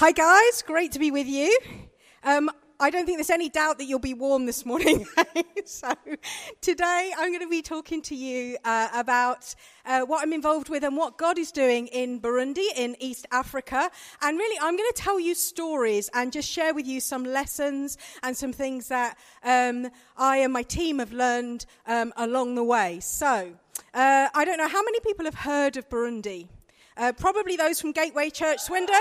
Hi, guys. Great to be with you. Um, I don't think there's any doubt that you'll be warm this morning. so, today I'm going to be talking to you uh, about uh, what I'm involved with and what God is doing in Burundi, in East Africa. And really, I'm going to tell you stories and just share with you some lessons and some things that um, I and my team have learned um, along the way. So, uh, I don't know how many people have heard of Burundi. Uh, probably those from Gateway Church Swindon,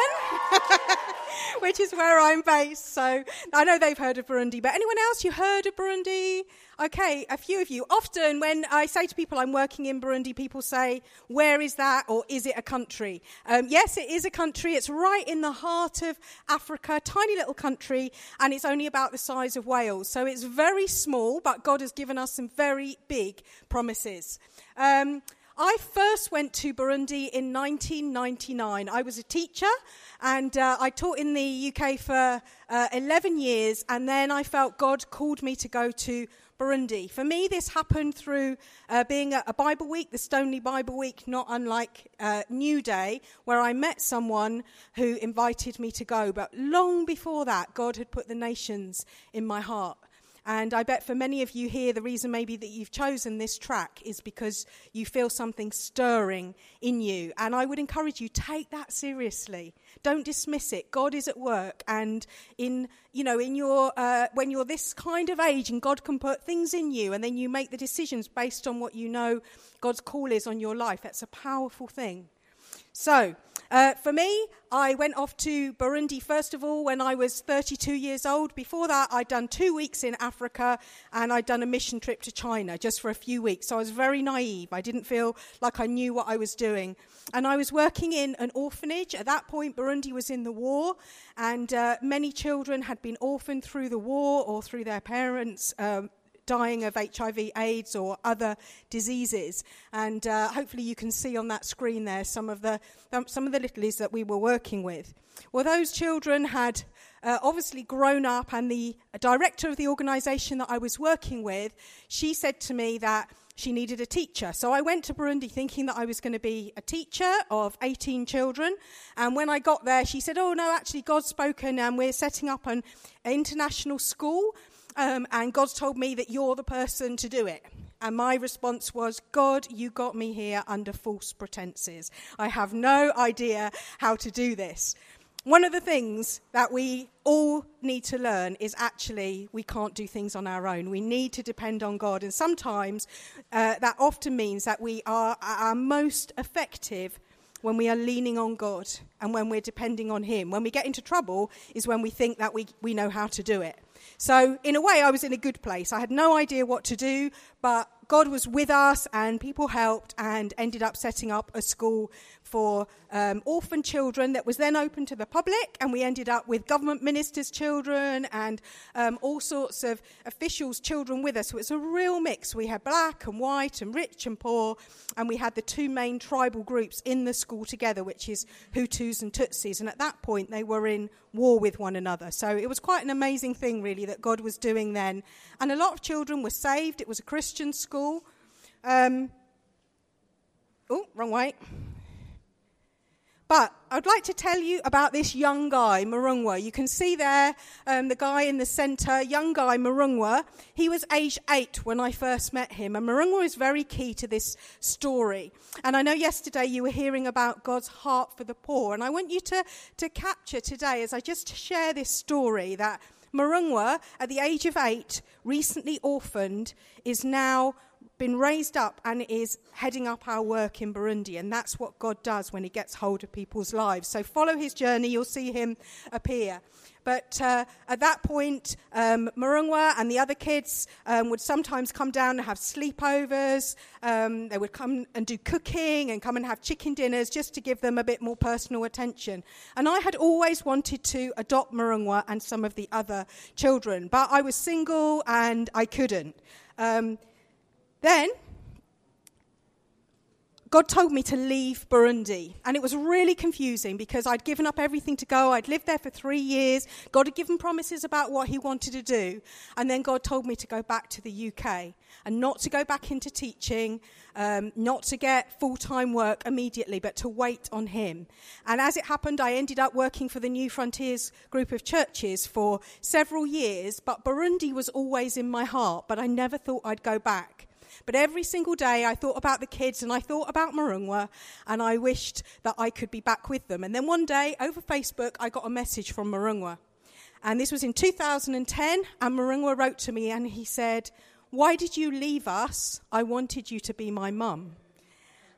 which is where I'm based. So I know they've heard of Burundi. But anyone else, you heard of Burundi? Okay, a few of you. Often when I say to people I'm working in Burundi, people say, Where is that? Or is it a country? Um, yes, it is a country. It's right in the heart of Africa, tiny little country, and it's only about the size of Wales. So it's very small, but God has given us some very big promises. Um, I first went to Burundi in 1999. I was a teacher and uh, I taught in the UK for uh, 11 years, and then I felt God called me to go to Burundi. For me, this happened through uh, being at a Bible week, the Stoneleigh Bible Week, not unlike uh, Newday, where I met someone who invited me to go. But long before that, God had put the nations in my heart. And I bet for many of you here, the reason maybe that you've chosen this track is because you feel something stirring in you. And I would encourage you, take that seriously. Don't dismiss it. God is at work. And in, you know, in your, uh, when you're this kind of age and God can put things in you and then you make the decisions based on what you know God's call is on your life, that's a powerful thing. So, uh, for me, I went off to Burundi first of all when I was 32 years old. Before that, I'd done two weeks in Africa and I'd done a mission trip to China just for a few weeks. So I was very naive. I didn't feel like I knew what I was doing. And I was working in an orphanage. At that point, Burundi was in the war, and uh, many children had been orphaned through the war or through their parents' um, dying of HIV, AIDS, or other diseases. And uh, hopefully, you can see on that screen there some of the um, some of the littlies that we were working with. Well, those children had uh, obviously grown up, and the director of the organisation that I was working with, she said to me that she needed a teacher. So I went to Burundi thinking that I was going to be a teacher of 18 children. And when I got there, she said, Oh, no, actually, God's spoken, and we're setting up an international school um, and God's told me that you're the person to do it. And my response was, God, you got me here under false pretenses. I have no idea how to do this. One of the things that we all need to learn is actually we can't do things on our own. We need to depend on God. And sometimes uh, that often means that we are our most effective when we are leaning on God and when we're depending on Him. When we get into trouble is when we think that we, we know how to do it. So, in a way, I was in a good place. I had no idea what to do, but God was with us and people helped and ended up setting up a school for um, orphan children that was then open to the public. And we ended up with government ministers' children and um, all sorts of officials' children with us. So it's a real mix. We had black and white and rich and poor. And we had the two main tribal groups in the school together, which is Hutus and Tutsis. And at that point, they were in war with one another. So it was quite an amazing thing, really, that God was doing then. And a lot of children were saved. It was a Christian school. Um, oh, wrong way. But I'd like to tell you about this young guy, Marungwa. You can see there um, the guy in the centre, young guy Marungwa. He was age eight when I first met him, and Marungwa is very key to this story. And I know yesterday you were hearing about God's heart for the poor, and I want you to, to capture today as I just share this story that Marungwa, at the age of eight, recently orphaned, is now been raised up and is heading up our work in Burundi. And that's what God does when He gets hold of people's lives. So follow His journey, you'll see Him appear. But uh, at that point, um, Marungwa and the other kids um, would sometimes come down and have sleepovers. Um, they would come and do cooking and come and have chicken dinners just to give them a bit more personal attention. And I had always wanted to adopt Marungwa and some of the other children, but I was single and I couldn't. Um, then, God told me to leave Burundi. And it was really confusing because I'd given up everything to go. I'd lived there for three years. God had given promises about what He wanted to do. And then God told me to go back to the UK and not to go back into teaching, um, not to get full time work immediately, but to wait on Him. And as it happened, I ended up working for the Newfrontiers group of churches for several years. But Burundi was always in my heart, but I never thought I'd go back. But every single day I thought about the kids and I thought about Marungwa and I wished that I could be back with them. And then one day over Facebook, I got a message from Marungwa. And this was in 2010. And Marungwa wrote to me and he said, Why did you leave us? I wanted you to be my mum.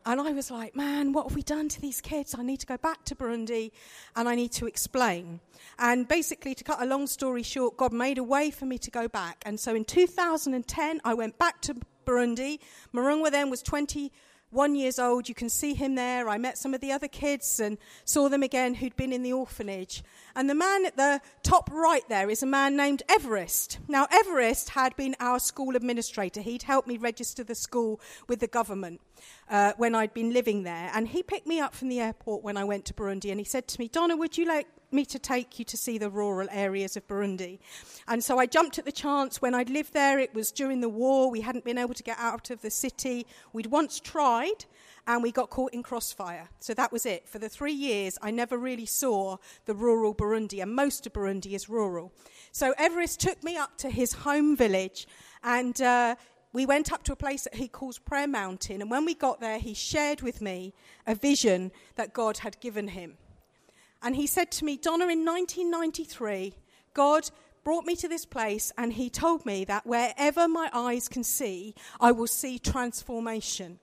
And I was like, man, what have we done to these kids? I need to go back to Burundi and I need to explain. And basically, to cut a long story short, God made a way for me to go back. And so in 2010, I went back to Burundi. Marungwa then was 21 years old. You can see him there. I met some of the other kids and saw them again who'd been in the orphanage. And the man at the top right there is a man named Everest. Now, Everest had been our school administrator. He'd helped me register the school with the government uh, when I'd been living there. And he picked me up from the airport when I went to Burundi and he said to me, Donna, would you like me to take you to see the rural areas of Burundi. And so I jumped at the chance. When I'd lived there, it was during the war. We hadn't been able to get out of the city. We'd once tried, and we got caught in crossfire. So that was it. For the three years, I never really saw the rural Burundi, and most of Burundi is rural. So Everest took me up to his home village, and uh, we went up to a place that he calls Prayer Mountain. And when we got there, he shared with me a vision that God had given him. And he said to me, Donna, in 1993, God brought me to this place and he told me that wherever my eyes can see, I will see transformation.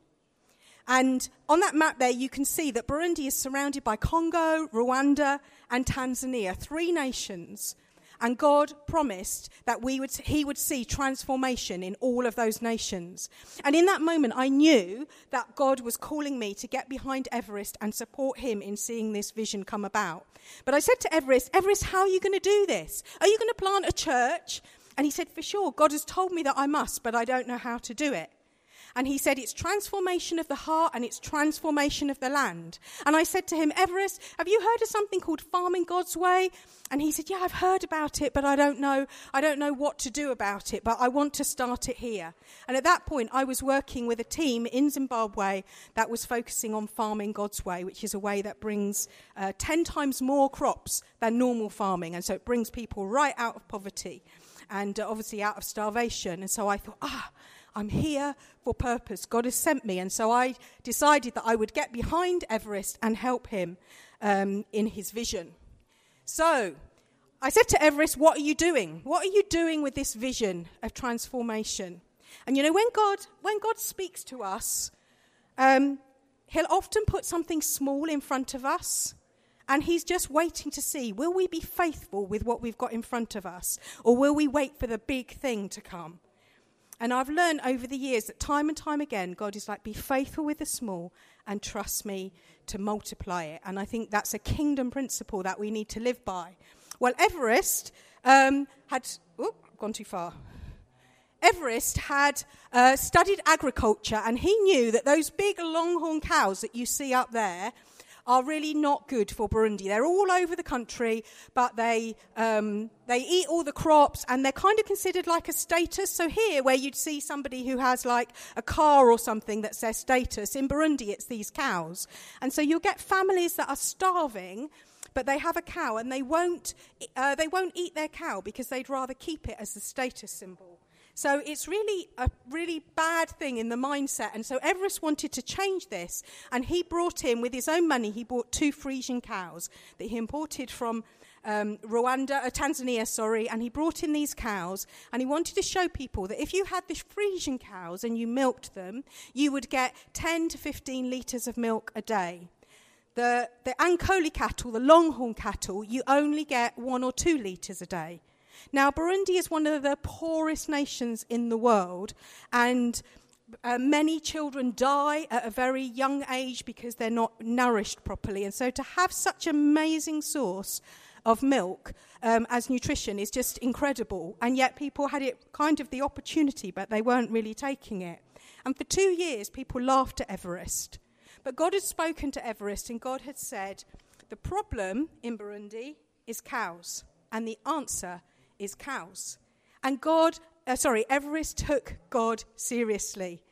And on that map there, you can see that Burundi is surrounded by Congo, Rwanda, and Tanzania, three nations and God promised that we would, He would see transformation in all of those nations. And in that moment, I knew that God was calling me to get behind Everest and support him in seeing this vision come about. But I said to Everest, Everest, how are you going to do this? Are you going to plant a church? And he said, For sure, God has told me that I must, but I don't know how to do it. And he said, It's transformation of the heart and it's transformation of the land. And I said to him, Everest, have you heard of something called farming God's way? And he said, Yeah, I've heard about it, but I don't know, I don't know what to do about it, but I want to start it here. And at that point, I was working with a team in Zimbabwe that was focusing on farming God's way, which is a way that brings uh, 10 times more crops than normal farming. And so it brings people right out of poverty and uh, obviously out of starvation. And so I thought, ah, I'm here for purpose. God has sent me. And so I decided that I would get behind Everest and help him um, in his vision. So I said to Everest, What are you doing? What are you doing with this vision of transformation? And you know, when God, when God speaks to us, um, he'll often put something small in front of us. And he's just waiting to see will we be faithful with what we've got in front of us? Or will we wait for the big thing to come? And I've learned over the years that time and time again, God is like, be faithful with the small and trust me to multiply it. And I think that's a kingdom principle that we need to live by. Well, Everest um, had, oh, gone too far. Everest had uh, studied agriculture and he knew that those big longhorn cows that you see up there are really not good for Burundi. They're all over the country, but they, um, they eat all the crops and they're kind of considered like a status. So here, where you'd see somebody who has like a car or something that says status, in Burundi it's these cows. And so you'll get families that are starving but they have a cow and they won't, uh, they won't eat their cow because they'd rather keep it as a status symbol. So it's really a really bad thing in the mindset. And so Everest wanted to change this. And he brought in, with his own money, he bought two Friesian cows that he imported from um, Rwanda, uh, Tanzania, sorry, and he brought in these cows, and he wanted to show people that if you had the Friesian cows and you milked them, you would get 10 to 15 litres of milk a day. The, the Ankole cattle, the longhorn cattle, you only get one or two litres a day. Now, Burundi is one of the poorest nations in the world, and uh, many children die at a very young age because they're not nourished properly. And so, to have such an amazing source of milk um, as nutrition is just incredible. And yet, people had it kind of the opportunity, but they weren't really taking it. And for two years, people laughed at Everest But God had spoken to Everest, and God had said, The problem in Burundi is cows, and the answer is cows. And God, uh, sorry, Everest took God seriously.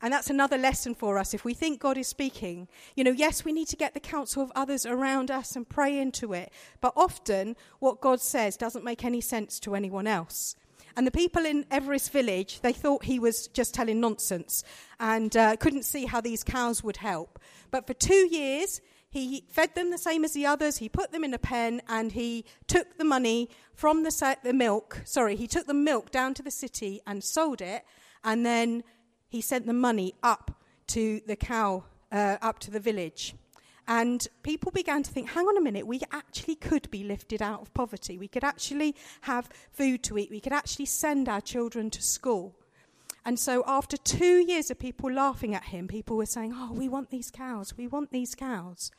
And that's another lesson for us. If we think God is speaking, you know, yes, we need to get the counsel of others around us and pray into it. But often, what God says doesn't make any sense to anyone else. And the people in Everest village, they thought he was just telling nonsense and uh, couldn't see how these cows would help. But for two years, he fed them the same as the others. He put them in a pen and he took the money from the, the milk. Sorry, he took the milk down to the city and sold it. And then he sent the money up to the cow, uh, up to the village. And people began to think, hang on a minute, we actually could be lifted out of poverty. We could actually have food to eat. We could actually send our children to school. And so, after two years of people laughing at him, people were saying, Oh, we want these cows, we want these cows.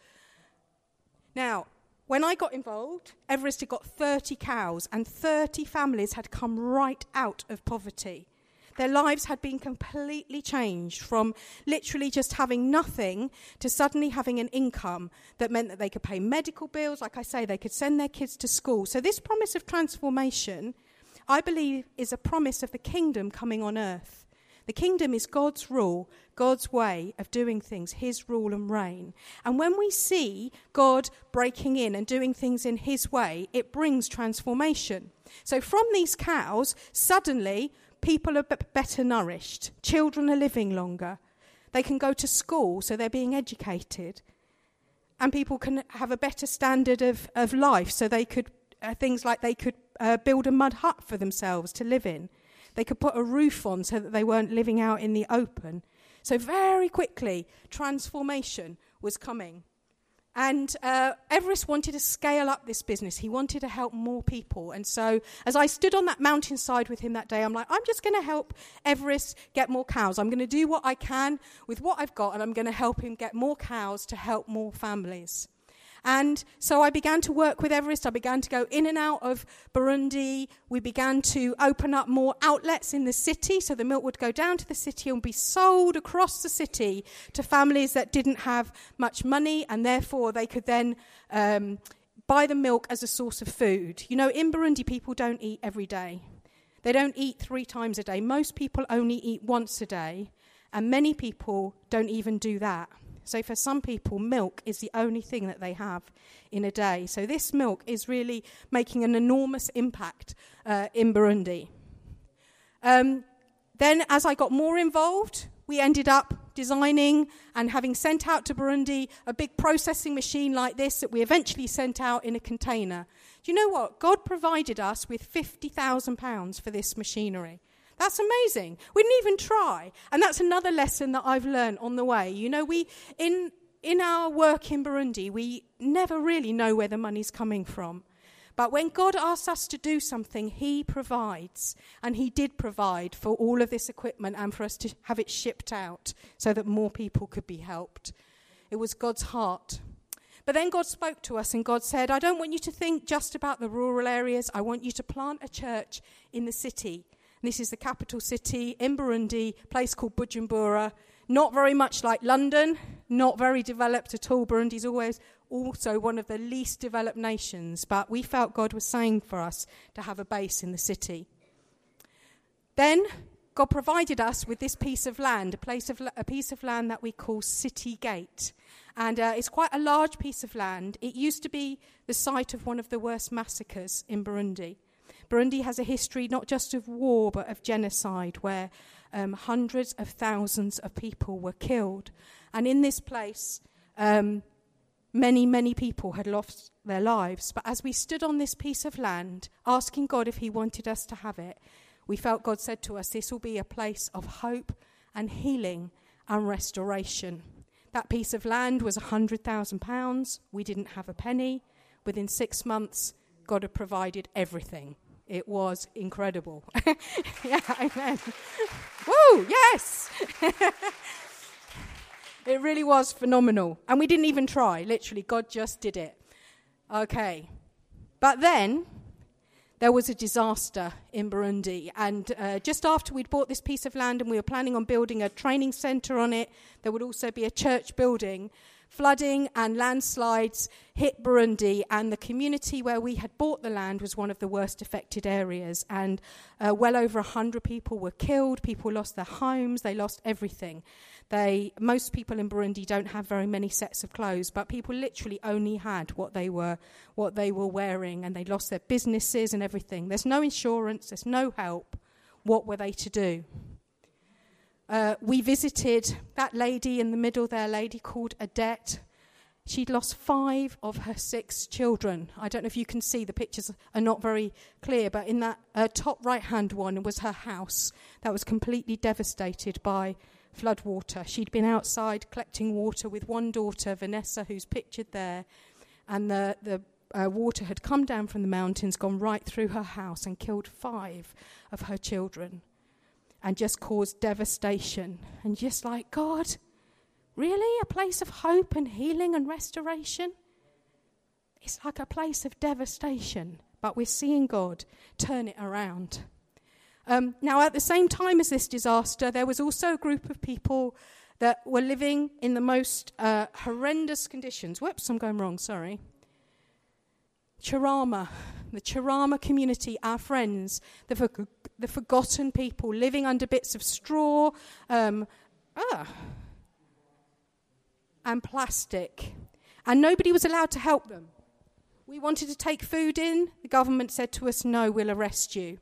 Now, when I got involved, Everest had got 30 cows, and 30 families had come right out of poverty. Their lives had been completely changed from literally just having nothing to suddenly having an income that meant that they could pay medical bills. Like I say, they could send their kids to school. So, this promise of transformation, I believe, is a promise of the kingdom coming on earth. The kingdom is God's rule, God's way of doing things, His rule and reign. And when we see God breaking in and doing things in His way, it brings transformation. So from these cows, suddenly people are b- better nourished, children are living longer, they can go to school, so they're being educated, and people can have a better standard of, of life, so they could, uh, things like they could uh, build a mud hut for themselves to live in. They could put a roof on so that they weren't living out in the open. So, very quickly, transformation was coming. And uh, Everest wanted to scale up this business. He wanted to help more people. And so, as I stood on that mountainside with him that day, I'm like, I'm just going to help Everest get more cows. I'm going to do what I can with what I've got, and I'm going to help him get more cows to help more families. And so I began to work with Everest. I began to go in and out of Burundi. We began to open up more outlets in the city. So the milk would go down to the city and be sold across the city to families that didn't have much money, and therefore they could then. Um, buy the milk as a source of food. You know, in Burundi, people don't eat every day. They don't eat three times a day. Most people only eat once a day, and many people don't even do that. So for some people, milk is the only thing that they have in a day. So this milk is really making an enormous impact uh, in Burundi. Um, then, as I got more involved, we ended up designing and having sent out to Burundi a big processing machine like this that we eventually sent out in a container. Do you know what? God provided us with £50,000 for this machinery. That's amazing. We didn't even try. And that's another lesson that I've learned on the way. You know, we, in, in our work in Burundi, we never really know where the money's coming from. But when God asks us to do something, He provides. And He did provide for all of this equipment and for us to have it shipped out so that more people could be helped. It was God's heart. But then God spoke to us and God said, I don't want you to think just about the rural areas. I want you to plant a church in the city. This is the capital city in Burundi, a place called Bujumbura. Not very much like London, not very developed at all. Burundi is always also one of the least developed nations, but we felt God was saying for us to have a base in the city. Then God provided us with this piece of land, a, place of, a piece of land that we call City Gate. And uh, it's quite a large piece of land. It used to be the site of one of the worst massacres in Burundi. Burundi has a history not just of war but of genocide, where um, hundreds of thousands of people were killed. And in this place, um, many, many people had lost their lives. But as we stood on this piece of land, asking God if He wanted us to have it, we felt God said to us, This will be a place of hope and healing and restoration. That piece of land was £100,000. We didn't have a penny. Within six months, God had provided everything. It was incredible. yeah, amen. Woo, yes. it really was phenomenal. And we didn't even try, literally, God just did it. Okay. But then there was a disaster in Burundi. And uh, just after we'd bought this piece of land and we were planning on building a training centre on it, there would also be a church building. Flooding and landslides hit Burundi, and the community where we had bought the land was one of the worst affected areas. And uh, well over 100 people were killed, people lost their homes, they lost everything. They, most people in Burundi don't have very many sets of clothes, but people literally only had what they were, what they were wearing, and they lost their businesses and everything. There's no insurance, there's no help. What were they to do? Uh, we visited that lady in the middle there, a lady called Adette. She'd lost five of her six children. I don't know if you can see, the pictures are not very clear, but in that uh, top right hand one was her house that was completely devastated by floodwater. She'd been outside collecting water with one daughter, Vanessa, who's pictured there, and the, the uh, water had come down from the mountains, gone right through her house, and killed five of her children and just caused devastation. And just like, God, really? A place of hope and healing and restoration? It's like a place of devastation, but we're seeing God turn it around. Um, now, at the same time as this disaster, there was also a group of people that were living in the most uh, horrendous conditions. Whoops, I'm going wrong, sorry. Charama, the Chirama community, our friends, the, the forgotten people living under bits of straw um, ah, and plastic. And nobody was allowed to help them. We wanted to take food in. The government said to us, No, we'll arrest you.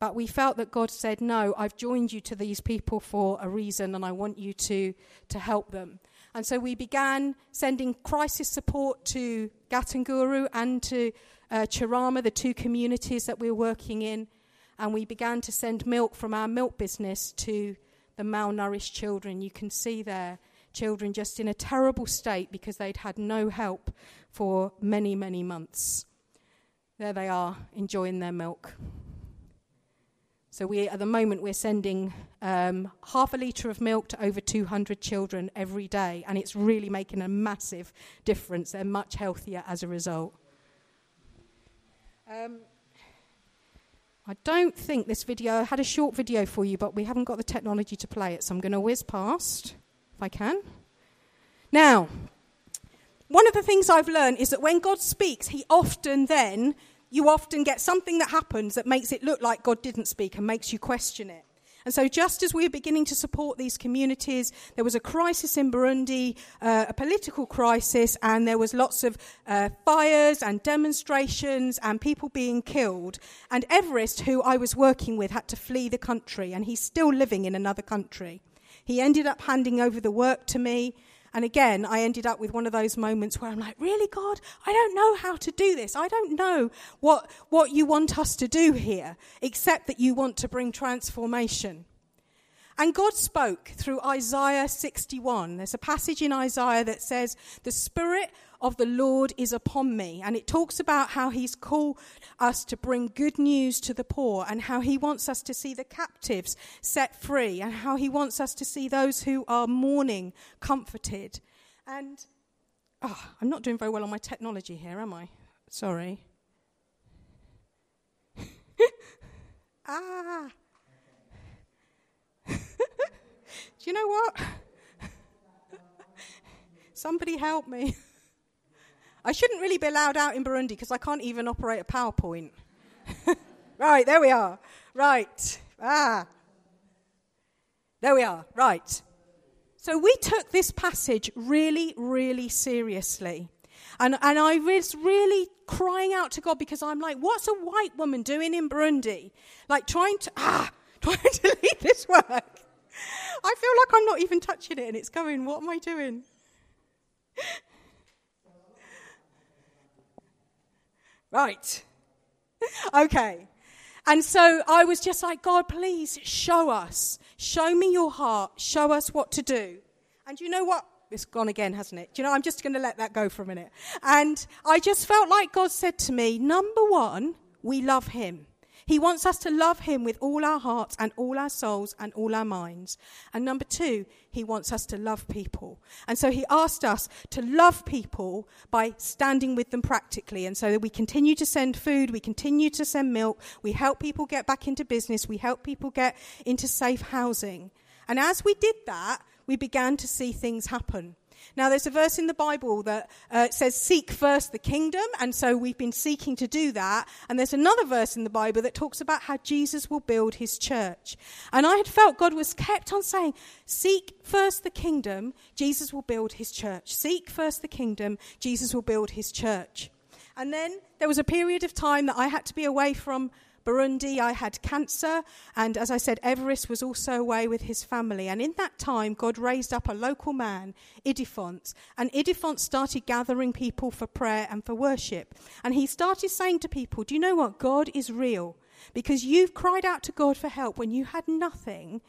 But we felt that God said, No, I've joined you to these people for a reason and I want you to, to help them. And so we began sending crisis support to Gatunguru and to uh, Charama, the two communities that we were working in. And we began to send milk from our milk business to the malnourished children. You can see there children just in a terrible state because they'd had no help for many, many months. There they are, enjoying their milk. So we, at the moment, we're sending um, half a litre of milk to over 200 children every day, and it's really making a massive difference. They're much healthier as a result. Um, I don't think this video I had a short video for you, but we haven't got the technology to play it, so I'm going to whiz past if I can. Now, one of the things I've learned is that when God speaks, He often then you often get something that happens that makes it look like God didn't speak and makes you question it. And so, just as we were beginning to support these communities, there was a crisis in Burundi, uh, a political crisis, and there was lots of uh, fires and demonstrations and people being killed. And Everest, who I was working with, had to flee the country, and he's still living in another country. He ended up handing over the work to me. And again, I ended up with one of those moments where I'm like, really, God, I don't know how to do this. I don't know what, what you want us to do here, except that you want to bring transformation. And God spoke through Isaiah 61. There's a passage in Isaiah that says, The Spirit of the Lord is upon me. And it talks about how He's called us to bring good news to the poor and how He wants us to see the captives set free and how He wants us to see those who are mourning comforted. And oh, I'm not doing very well on my technology here, am I? Sorry. ah. Do you know what? Somebody help me. I shouldn't really be allowed out in Burundi because I can't even operate a PowerPoint. right, there we are. Right. Ah. There we are. Right. So we took this passage really, really seriously. And, and I was really crying out to God because I'm like, what's a white woman doing in Burundi? Like trying to, ah, trying to lead this work. I feel like I'm not even touching it and it's going, what am I doing? Right. okay. And so I was just like, God, please show us. Show me your heart. Show us what to do. And you know what? It's gone again, hasn't it? Do you know, I'm just going to let that go for a minute. And I just felt like God said to me, number one, we love him. He wants us to love Him with all our hearts and all our souls and all our minds. And number two, He wants us to love people. And so He asked us to love people by standing with them practically. And so we continue to send food, we continue to send milk, we help people get back into business, we help people get into safe housing. And as we did that, we began to see things happen. Now, there's a verse in the Bible that uh, says, Seek first the kingdom. And so we've been seeking to do that. And there's another verse in the Bible that talks about how Jesus will build his church. And I had felt God was kept on saying, Seek first the kingdom, Jesus will build his church. Seek first the kingdom, Jesus will build his church. And then there was a period of time that I had to be away from Burundi, I had cancer, and as I said, Everest was also away with his family. And in that time, God raised up a local man, Idiphont, and Idiphont started gathering people for prayer and for worship. And he started saying to people, Do you know what? God is real. Because you've cried out to God for help when you had nothing,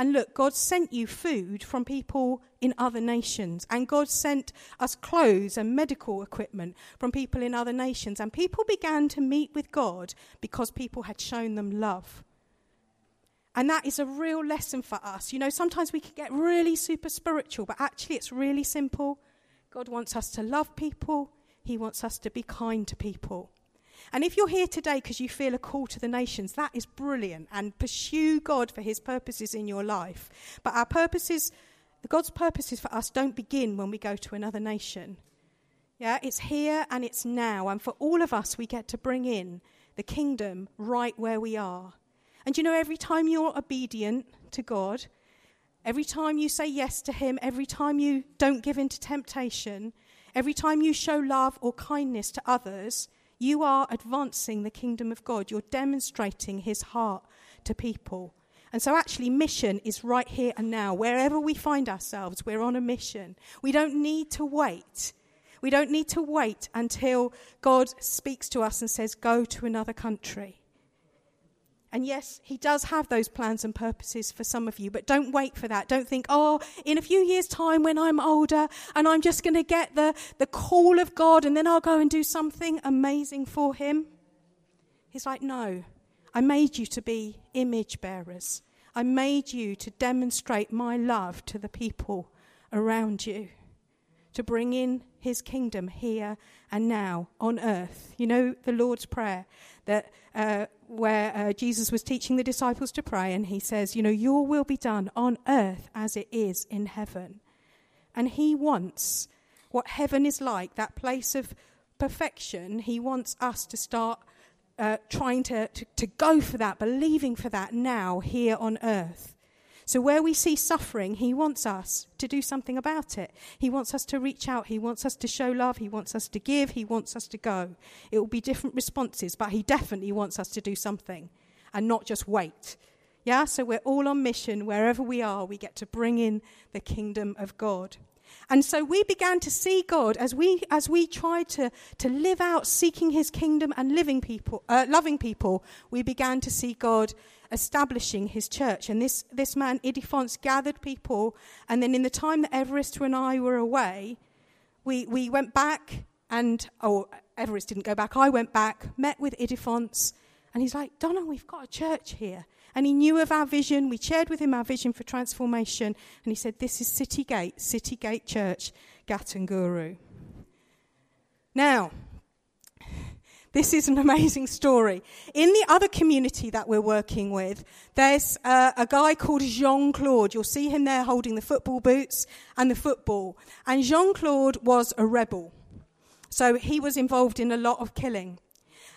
and look, God sent you food from people in other nations. And God sent us clothes and medical equipment from people in other nations. And people began to meet with God because people had shown them love. And that is a real lesson for us. You know, sometimes we can get really super spiritual, but actually it's really simple. God wants us to love people, He wants us to be kind to people. And if you're here today because you feel a call to the nations, that is brilliant. And pursue God for his purposes in your life. But our purposes, God's purposes for us don't begin when we go to another nation. Yeah, it's here and it's now. And for all of us, we get to bring in the kingdom right where we are. And you know, every time you're obedient to God, every time you say yes to Him, every time you don't give in to temptation, every time you show love or kindness to others, you are advancing the kingdom of God. You're demonstrating his heart to people. And so, actually, mission is right here and now. Wherever we find ourselves, we're on a mission. We don't need to wait. We don't need to wait until God speaks to us and says, Go to another country. And yes, he does have those plans and purposes for some of you, but don't wait for that. Don't think, oh, in a few years' time when I'm older and I'm just going to get the, the call of God and then I'll go and do something amazing for him. He's like, no, I made you to be image bearers. I made you to demonstrate my love to the people around you, to bring in his kingdom here and now on earth. You know the Lord's Prayer that uh, where uh, Jesus was teaching the disciples to pray, and he says, You know, your will be done on earth as it is in heaven. And he wants what heaven is like, that place of perfection. He wants us to start uh, trying to, to, to go for that, believing for that now here on earth. So, where we see suffering, He wants us to do something about it. He wants us to reach out. He wants us to show love. He wants us to give. He wants us to go. It will be different responses, but He definitely wants us to do something and not just wait. Yeah, so we're all on mission. Wherever we are, we get to bring in the kingdom of God. And so we began to see God as we as we tried to, to live out seeking his kingdom and living people uh, loving people, we began to see God establishing his church. And this, this man, Idiphont, gathered people. And then in the time that Everest and I were away, we, we went back and, oh, Everest didn't go back. I went back, met with Idiphont, and he's like, Donna, we've got a church here. And he knew of our vision. We shared with him our vision for transformation. And he said, This is City Gate, City Gate Church, Gatunguru. Now, this is an amazing story. In the other community that we're working with, there's a guy called Jean Claude. You'll see him there holding the football boots and the football. And Jean Claude was a rebel. So he was involved in a lot of killing.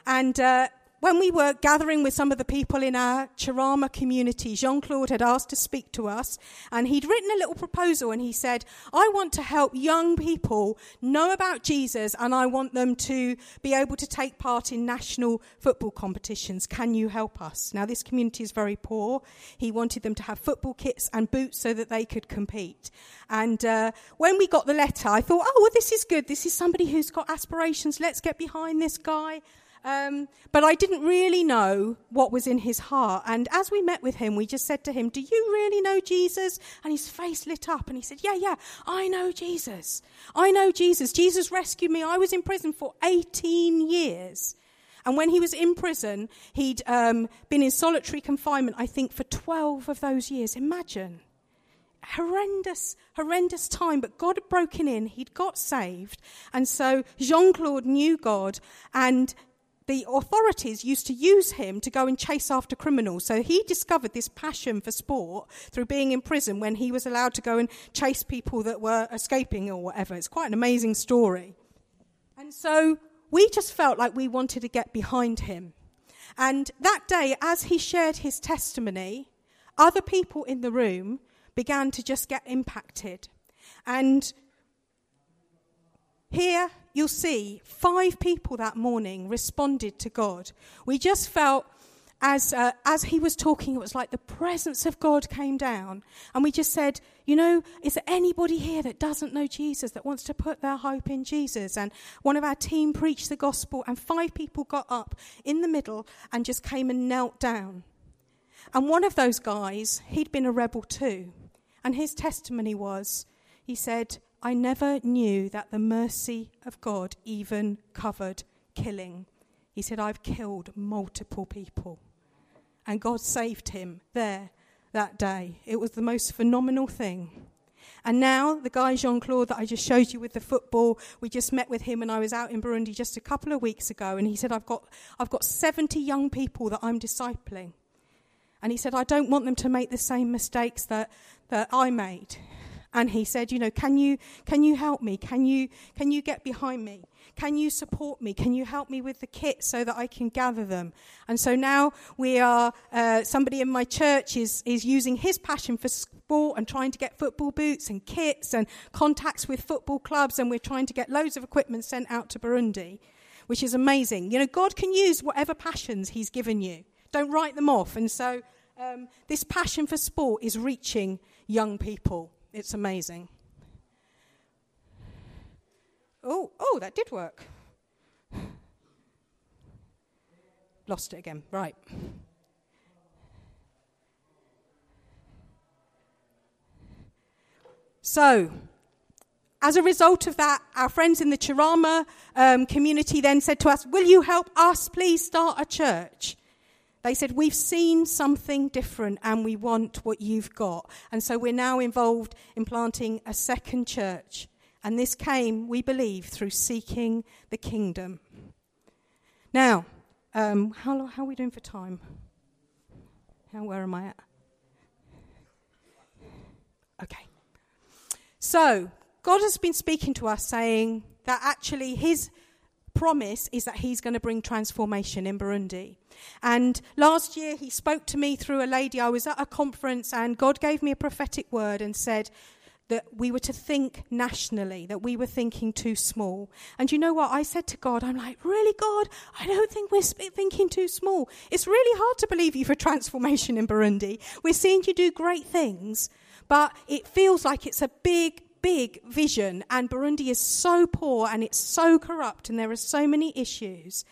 And uh, when we were gathering with some of the people in our Chirama community, Jean Claude had asked to speak to us, and he'd written a little proposal and he said, I want to help young people know about Jesus and I want them to be able to take part in national football competitions. Can you help us? Now, this community is very poor. He wanted them to have football kits and boots so that they could compete. And uh, when we got the letter, I thought, oh, well, this is good. This is somebody who's got aspirations. Let's get behind this guy. Um, but I didn't really know what was in his heart. And as we met with him, we just said to him, Do you really know Jesus? And his face lit up and he said, Yeah, yeah, I know Jesus. I know Jesus. Jesus rescued me. I was in prison for 18 years. And when he was in prison, he'd um, been in solitary confinement, I think, for 12 of those years. Imagine. Horrendous, horrendous time, but God had broken in. He'd got saved. And so Jean Claude knew God, and the authorities used to use him to go and chase after criminals. So he discovered this passion for sport through being in prison when he was allowed to go and chase people that were escaping or whatever. It's quite an amazing story. And so we just felt like we wanted to get behind him. And that day, as he shared his testimony, other people in the room began to just get impacted. And here you'll see five people that morning responded to God. We just felt as, uh, as he was talking, it was like the presence of God came down. And we just said, you know, is there anybody here that doesn't know Jesus, that wants to put their hope in Jesus? And one of our team preached the gospel, and five people got up in the middle and just came and knelt down. And one of those guys, he'd been a rebel too. And his testimony was, he said, I never knew that the mercy of God even covered killing. He said, I've killed multiple people and God saved him there that day. It was the most phenomenal thing. And now, the guy Jean Claude that I just showed you with the football, we just met with him and I was out in Burundi just a couple of weeks ago. And he said, I've got, I've got 70 young people that I'm discipling. And he said, I don't want them to make the same mistakes that, that I made. And he said, you know, can you, can you help me? Can you, can you get behind me? Can you support me? Can you help me with the kit so that I can gather them? And so now we are, uh, somebody in my church is, is using his passion for sport and trying to get football boots and kits and contacts with football clubs. And we're trying to get loads of equipment sent out to Burundi, which is amazing. You know, God can use whatever passions he's given you. Don't write them off. And so um, this passion for sport is reaching young people. It's amazing. Oh, oh, that did work. Lost it again. Right. So, as a result of that, our friends in the Chirama um, community then said to us, Will you help us please start a church? They said, We've seen something different and we want what you've got. And so we're now involved in planting a second church. And this came, we believe, through seeking the kingdom. Now, um, how, how are we doing for time? How, where am I at? Okay. So, God has been speaking to us saying that actually His promise is that He's going to bring transformation in Burundi. And last year, He spoke to me through a lady. I was at a conference, and God gave me a prophetic word and said, that we were to think nationally, that we were thinking too small. And you know what? I said to God, I'm like, really, God? I don't think we're thinking too small. It's really hard to believe you for transformation in Burundi. We're seeing you do great things, but it feels like it's a big, big vision. And Burundi is so poor and it's so corrupt and there are so many issues.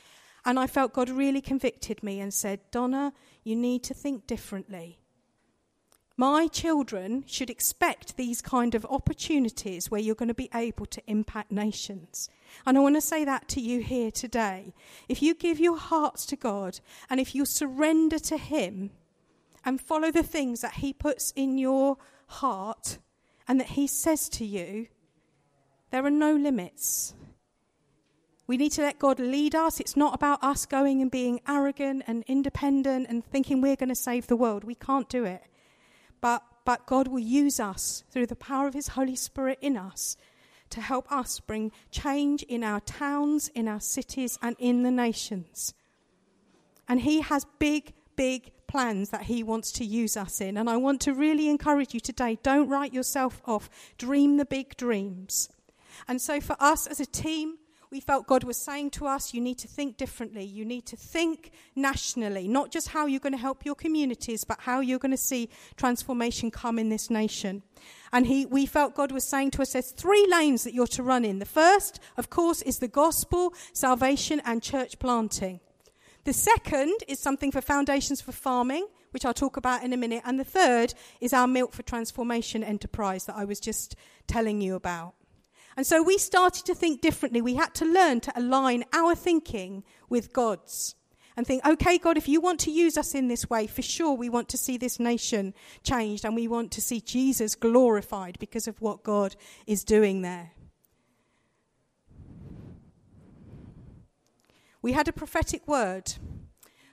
And I felt God really convicted me and said, Donna, you need to think differently. My children should expect these kind of opportunities where you're going to be able to impact nations. And I want to say that to you here today. If you give your hearts to God and if you surrender to Him and follow the things that He puts in your heart and that He says to you, there are no limits. We need to let God lead us. It's not about us going and being arrogant and independent and thinking we're going to save the world. We can't do it but, but God will use us through the power of His Holy Spirit in us to help us bring change in our towns, in our cities, and in the nations. And He has big, big plans that He wants to use us in. And I want to really encourage you today don't write yourself off, dream the big dreams. And so, for us as a team, we felt God was saying to us, you need to think differently. You need to think nationally, not just how you're going to help your communities, but how you're going to see transformation come in this nation. And he, we felt God was saying to us, there's three lanes that you're to run in. The first, of course, is the gospel, salvation, and church planting. The second is something for foundations for farming, which I'll talk about in a minute. And the third is our Milk for Transformation enterprise that I was just telling you about. And so we started to think differently. We had to learn to align our thinking with God's and think, okay, God, if you want to use us in this way, for sure we want to see this nation changed and we want to see Jesus glorified because of what God is doing there. We had a prophetic word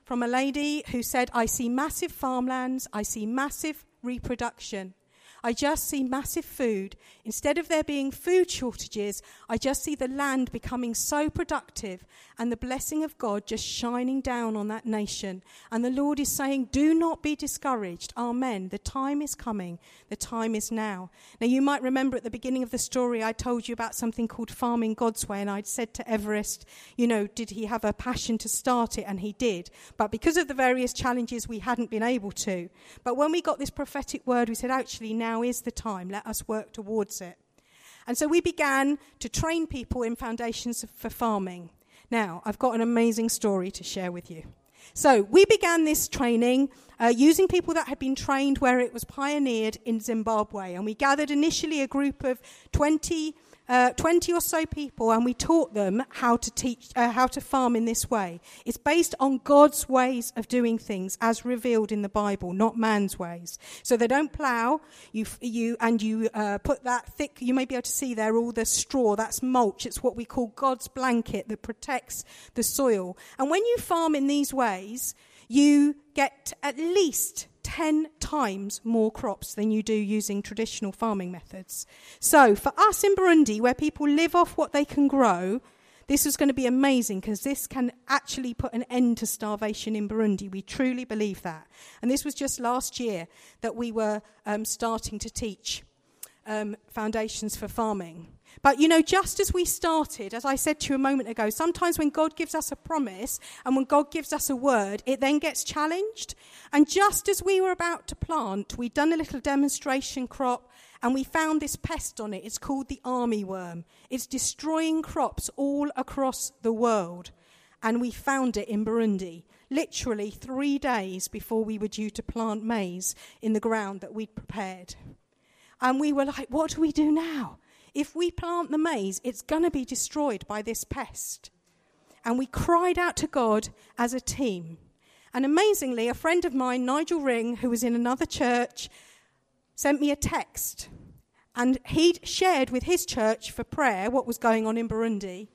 from a lady who said, I see massive farmlands, I see massive reproduction. I just see massive food. Instead of there being food shortages, I just see the land becoming so productive and the blessing of God just shining down on that nation. And the Lord is saying, Do not be discouraged. Amen. The time is coming. The time is now. Now, you might remember at the beginning of the story, I told you about something called Farming God's Way. And I'd said to Everest, You know, did he have a passion to start it? And he did. But because of the various challenges, we hadn't been able to. But when we got this prophetic word, we said, Actually, now now is the time. Let us work towards it. And so we began to train people in foundations for farming. Now, I've got an amazing story to share with you. So, we began this training uh, using people that had been trained where it was pioneered in Zimbabwe. And we gathered initially a group of 20 uh, 20 or so people and we taught them how to teach uh, how to farm in this way. It's based on god's ways of doing things as revealed in the bible not man's ways. So they don't plow you, you and you uh, put that thick you may be able to see there all the straw that's mulch it's what we call god's blanket that protects the soil. And when you farm in these ways you get at least 10 times more crops than you do using traditional farming methods. So, for us in Burundi, where people live off what they can grow, this is going to be amazing because this can actually put an end to starvation in Burundi. We truly believe that. And this was just last year that we were um, starting to teach um, foundations for farming. But you know, just as we started, as I said to you a moment ago, sometimes when God gives us a promise and when God gives us a word, it then gets challenged. And just as we were about to plant, we'd done a little demonstration crop and we found this pest on it. It's called the army worm. It's destroying crops all across the world. And we found it in Burundi, literally three days before we were due to plant maize in the ground that we'd prepared. And we were like, what do we do now? If we plant the maize, it's going to be destroyed by this pest. And we cried out to God as a team. And amazingly, a friend of mine, Nigel Ring, who was in another church, sent me a text. And he'd shared with his church for prayer what was going on in Burundi.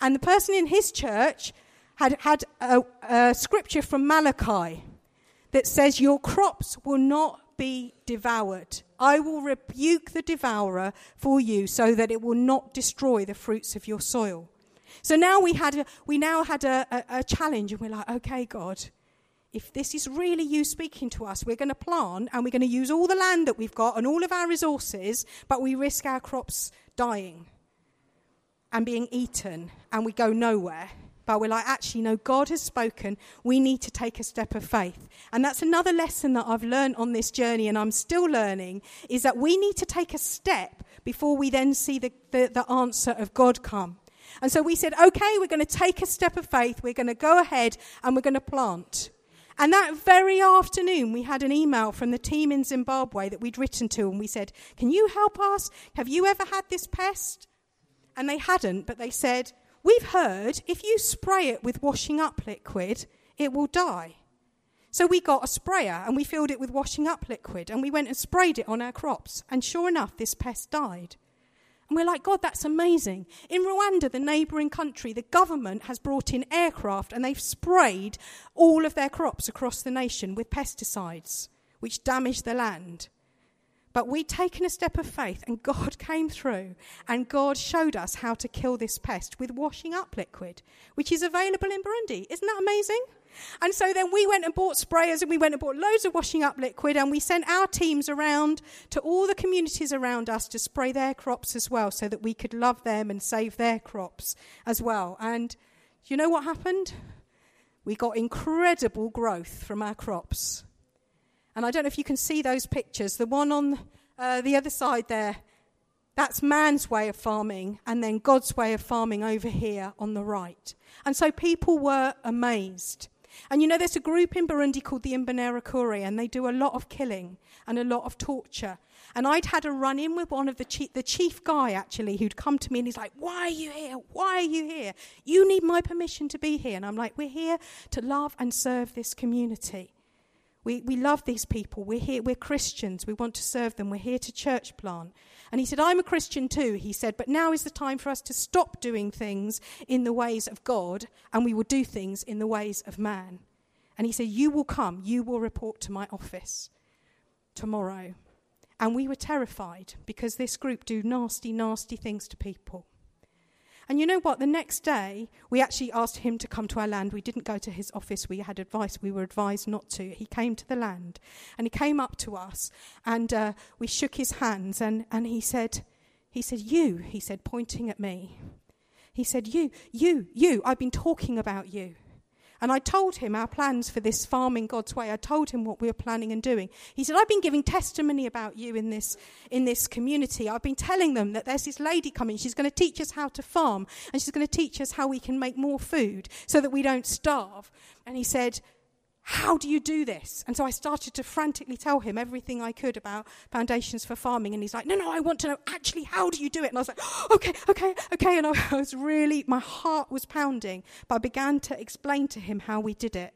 And the person in his church had had a, a scripture from Malachi that says, Your crops will not be devoured. I will rebuke the devourer for you so that it will not destroy the fruits of your soil. So now we, had a, we now had a, a, a challenge, and we're like, okay, God, if this is really you speaking to us, we're going to plant and we're going to use all the land that we've got and all of our resources, but we risk our crops dying and being eaten, and we go nowhere but we're like, actually, no, God has spoken. We need to take a step of faith. And that's another lesson that I've learned on this journey, and I'm still learning, is that we need to take a step before we then see the, the, the answer of God come. And so we said, okay, we're going to take a step of faith. We're going to go ahead and we're going to plant. And that very afternoon, we had an email from the team in Zimbabwe that we'd written to, and we said, Can you help us? Have you ever had this pest? And they hadn't, but they said, We've heard if you spray it with washing up liquid, it will die. So we got a sprayer and we filled it with washing up liquid and we went and sprayed it on our crops. And sure enough, this pest died. And we're like, God, that's amazing. In Rwanda, the neighbouring country, the government has brought in aircraft and they've sprayed all of their crops across the nation with pesticides, which damage the land. But we'd taken a step of faith, and God came through, and God showed us how to kill this pest with washing up liquid, which is available in Burundi. Isn't that amazing? And so then we went and bought sprayers and we went and bought loads of washing up liquid and we sent our teams around to all the communities around us to spray their crops as well so that we could love them and save their crops as well. And you know what happened? We got incredible growth from our crops. And I don't know if you can see those pictures. The one on uh, the other side there, that's man's way of farming, and then God's way of farming over here on the right. And so people were amazed. And you know, there's a group in Burundi called the Imbonerakure, and they do a lot of killing and a lot of torture. And I'd had a run in with one of the chief, the chief guy, actually, who'd come to me and he's like, Why are you here? Why are you here? You need my permission to be here. And I'm like, We're here to love and serve this community. We, we love these people. We're here. We're Christians. We want to serve them. We're here to church plant. And he said, I'm a Christian too. He said, but now is the time for us to stop doing things in the ways of God and we will do things in the ways of man. And he said, You will come. You will report to my office tomorrow. And we were terrified because this group do nasty, nasty things to people. And you know what? The next day, we actually asked him to come to our land. We didn't go to his office. We had advice. We were advised not to. He came to the land and he came up to us and uh, we shook his hands and, and he said, he said, You, he said, pointing at me. He said, You, you, you, I've been talking about you. And I told him our plans for this farming God's way. I told him what we were planning and doing. He said, I've been giving testimony about you in this, in this community. I've been telling them that there's this lady coming. She's going to teach us how to farm and she's going to teach us how we can make more food so that we don't starve. And he said, how do you do this? And so I started to frantically tell him everything I could about foundations for farming. And he's like, no, no, I want to know actually how do you do it? And I was like, okay, okay, okay. And I was really, my heart was pounding. But I began to explain to him how we did it.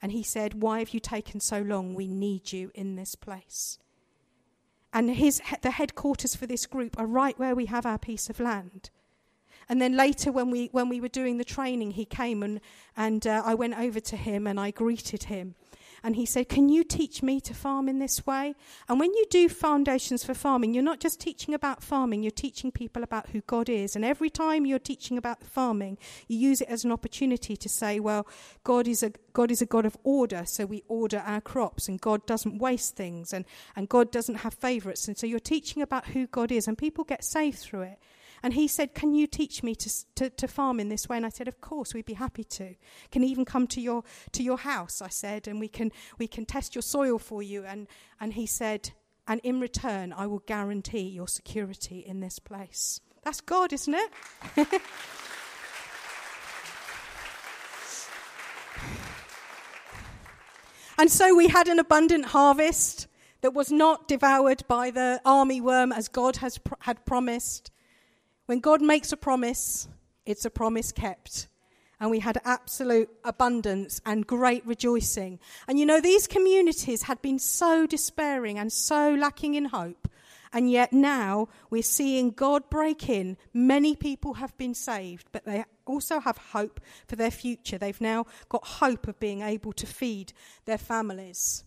And he said, why have you taken so long? We need you in this place. And his, the headquarters for this group are right where we have our piece of land. And then later, when we, when we were doing the training, he came and, and uh, I went over to him and I greeted him. And he said, Can you teach me to farm in this way? And when you do foundations for farming, you're not just teaching about farming, you're teaching people about who God is. And every time you're teaching about farming, you use it as an opportunity to say, Well, God is a, God, is a God of order, so we order our crops, and God doesn't waste things, and, and God doesn't have favorites. And so you're teaching about who God is, and people get saved through it. And he said, Can you teach me to, to, to, farm in this way? And I said, Of course, we'd be happy to. Can even come to your, to your house, I said, and we can, we can test your soil for you. And, and he said, And in return, I will guarantee your security in this place. That's God, isn't it? and so we had an abundant harvest that was not devoured by the army worm as God has pr- had promised. When God makes a promise, it's a promise kept. And we had absolute abundance and great rejoicing. And you know, these communities had been so despairing and so lacking in hope. And yet now we're seeing God break in. Many people have been saved, but they also have hope for their future. They've now got hope of being able to feed their families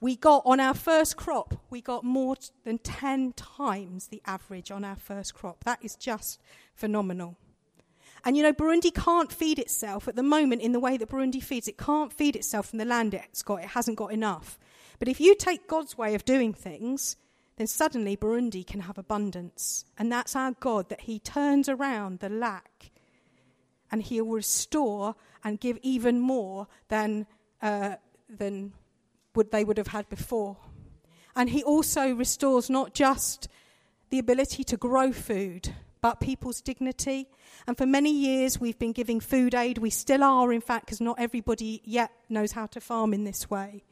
we got on our first crop, we got more than 10 times the average on our first crop. That is just phenomenal. And you know, Burundi can't feed itself at the moment in the way that Burundi feeds. It can't feed itself from the land it's got. It hasn't got enough. But if you take God's way of doing things, then suddenly Burundi can have abundance. And that's our God, that He turns around the lack and He'll restore and give even more than, uh, than would they would have had before. And he also restores not just the ability to grow food, but people's dignity. And for many years, we've been giving food aid. We still are, in fact, because not everybody yet knows how to farm in this way.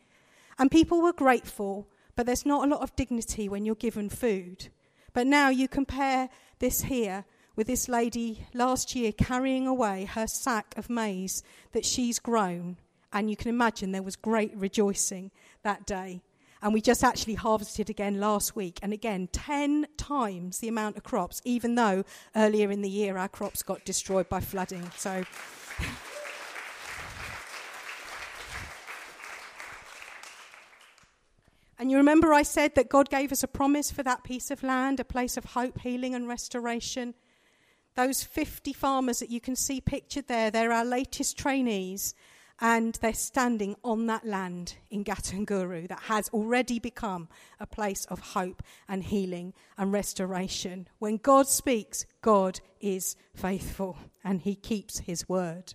And people were grateful, but there's not a lot of dignity when you're given food. But now you compare this here with this lady last year carrying away her sack of maize that she's grown and you can imagine there was great rejoicing that day. And we just actually harvested again last week. And again, 10 times the amount of crops, even though earlier in the year our crops got destroyed by flooding. So. And you remember I said that God gave us a promise for that piece of land, a place of hope, healing, and restoration. Those 50 farmers that you can see pictured there, they're our latest trainees and they're standing on that land in Gatunguru that has already become a place of hope and healing and restoration. When God speaks, God is faithful and he keeps his word.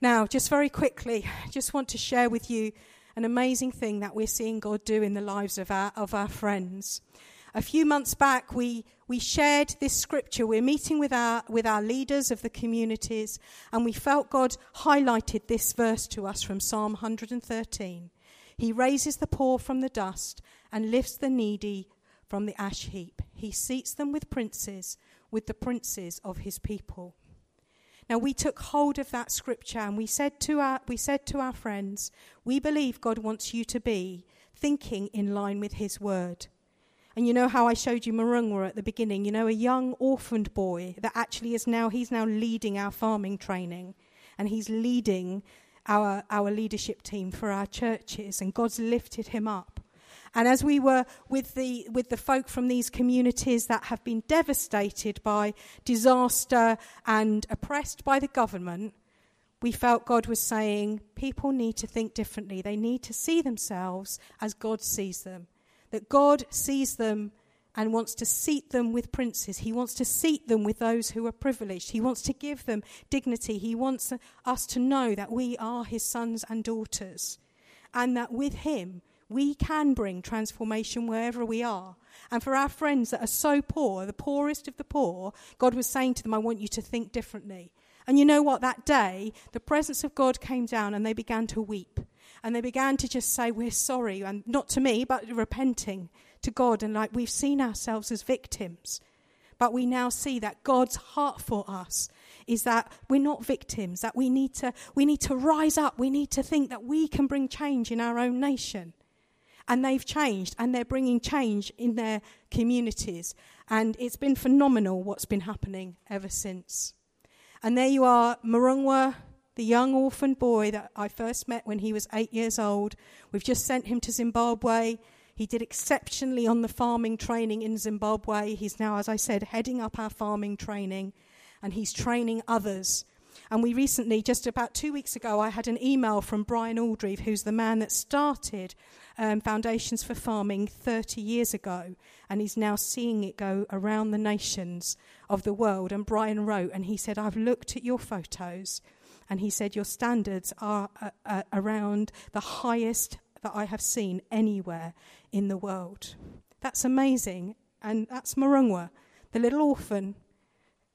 Now, just very quickly, I just want to share with you an amazing thing that we're seeing God do in the lives of our, of our friends. A few months back, we, we shared this scripture. We're meeting with our, with our leaders of the communities, and we felt God highlighted this verse to us from Psalm 113. He raises the poor from the dust and lifts the needy from the ash heap. He seats them with princes, with the princes of his people. Now we took hold of that scripture and we said to our we said to our friends, we believe God wants you to be thinking in line with his word. And you know how I showed you Marungwa at the beginning, you know, a young orphaned boy that actually is now he's now leading our farming training and he's leading our our leadership team for our churches and God's lifted him up. And as we were with the, with the folk from these communities that have been devastated by disaster and oppressed by the government, we felt God was saying people need to think differently. They need to see themselves as God sees them. That God sees them and wants to seat them with princes. He wants to seat them with those who are privileged. He wants to give them dignity. He wants us to know that we are his sons and daughters and that with him we can bring transformation wherever we are. And for our friends that are so poor, the poorest of the poor, God was saying to them, I want you to think differently. And you know what? That day, the presence of God came down and they began to weep. And they began to just say, We're sorry. And not to me, but repenting to God. And like, we've seen ourselves as victims. But we now see that God's heart for us is that we're not victims, that we need to, we need to rise up. We need to think that we can bring change in our own nation and they've changed and they're bringing change in their communities. And it's been phenomenal what's been happening ever since. And there you are, Marungwa, the young orphan boy that I first met when he was eight years old. We've just sent him to Zimbabwe. He did exceptionally on the farming training in Zimbabwe. He's now, as I said, heading up our farming training and he's training others and we recently, just about two weeks ago, I had an email from Brian Oldreive, who's the man that started um, Foundations for Farming 30 years ago, and he's now seeing it go around the nations of the world. And Brian wrote, and he said, I've looked at your photos, and he said, Your standards are uh, uh, around the highest that I have seen anywhere in the world. That's amazing. And that's Marungwa, the little orphan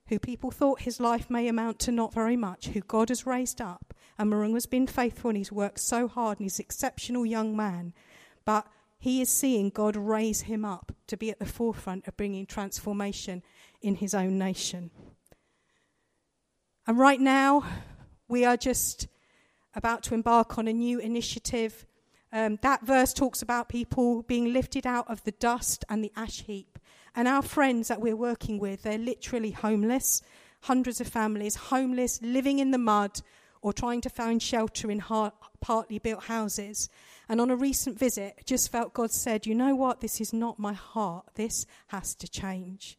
who people thought his life may amount to not very much, who God has raised up. And Marungwa's been faithful and he's worked so hard and he's an exceptional young man. But he is seeing God raise him up to be at the forefront of bringing transformation in his own nation. And right now, we are just about to embark on a new initiative. Um, that verse talks about people being lifted out of the dust and the ash heap and our friends that we're working with, they're literally homeless, hundreds of families, homeless, living in the mud or trying to find shelter in hard, partly built houses. And on a recent visit, just felt God said, You know what? This is not my heart. This has to change.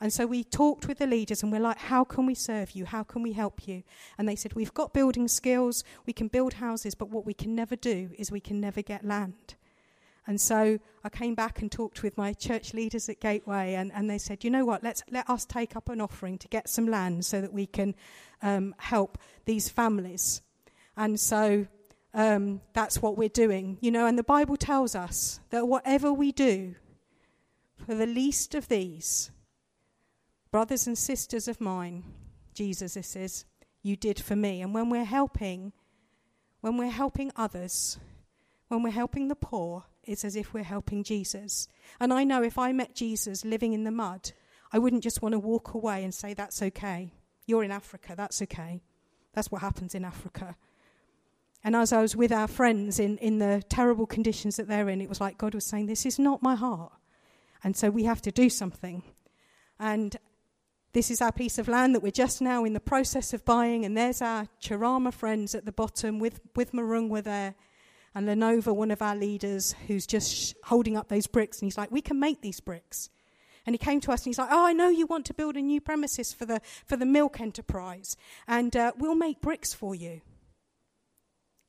And so we talked with the leaders and we're like, How can we serve you? How can we help you? And they said, We've got building skills, we can build houses, but what we can never do is we can never get land. And so I came back and talked with my church leaders at Gateway, and, and they said, you know what, let's let us take up an offering to get some land so that we can um, help these families. And so um, that's what we're doing. You know, and the Bible tells us that whatever we do for the least of these, brothers and sisters of mine, Jesus, this is, you did for me. And when we're helping, when we're helping others, when we're helping the poor, it's as if we're helping Jesus. And I know if I met Jesus living in the mud, I wouldn't just want to walk away and say, That's okay. You're in Africa, that's okay. That's what happens in Africa. And as I was with our friends in, in the terrible conditions that they're in, it was like God was saying, This is not my heart. And so we have to do something. And this is our piece of land that we're just now in the process of buying. And there's our Chirama friends at the bottom with, with Marungwa there and Lenova, one of our leaders, who's just sh- holding up those bricks, and he's like, "We can make these bricks." And he came to us and he's like, "Oh, I know you want to build a new premises for the for the milk enterprise, and uh, we'll make bricks for you."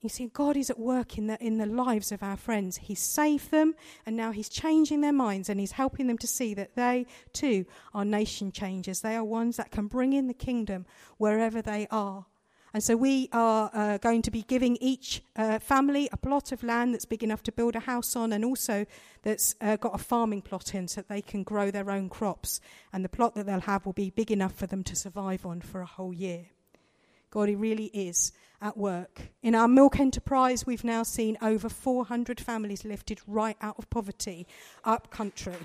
You see, God is at work in the in the lives of our friends. He's saved them, and now He's changing their minds, and He's helping them to see that they too are nation changers. They are ones that can bring in the kingdom wherever they are. And so we are uh, going to be giving each uh, family a plot of land that's big enough to build a house on and also that's uh, got a farming plot in so that they can grow their own crops. And the plot that they'll have will be big enough for them to survive on for a whole year. God, He really is at work. In our milk enterprise, we've now seen over 400 families lifted right out of poverty up country.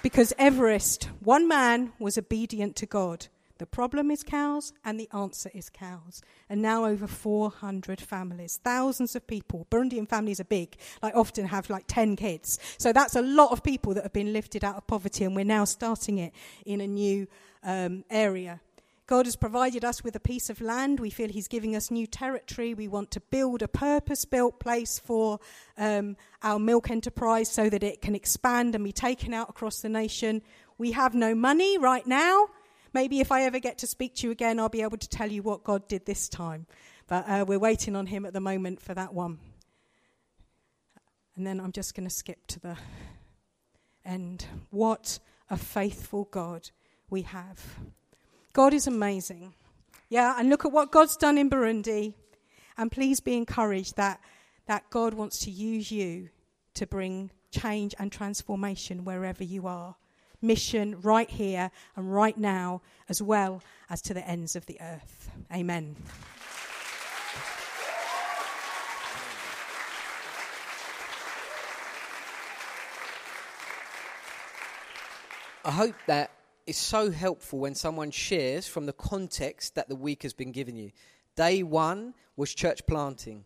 Because Everest, one man was obedient to God. The problem is cows, and the answer is cows. And now over 400 families, thousands of people. Burundian families are big, like often have like 10 kids. So that's a lot of people that have been lifted out of poverty, and we're now starting it in a new um, area. God has provided us with a piece of land. We feel He's giving us new territory. We want to build a purpose built place for um, our milk enterprise so that it can expand and be taken out across the nation. We have no money right now. Maybe if I ever get to speak to you again, I'll be able to tell you what God did this time. But uh, we're waiting on Him at the moment for that one. And then I'm just going to skip to the end. What a faithful God we have. God is amazing. Yeah, and look at what God's done in Burundi. And please be encouraged that, that God wants to use you to bring change and transformation wherever you are. Mission right here and right now, as well as to the ends of the earth. Amen. I hope that is so helpful when someone shares from the context that the week has been given you. Day one was church planting.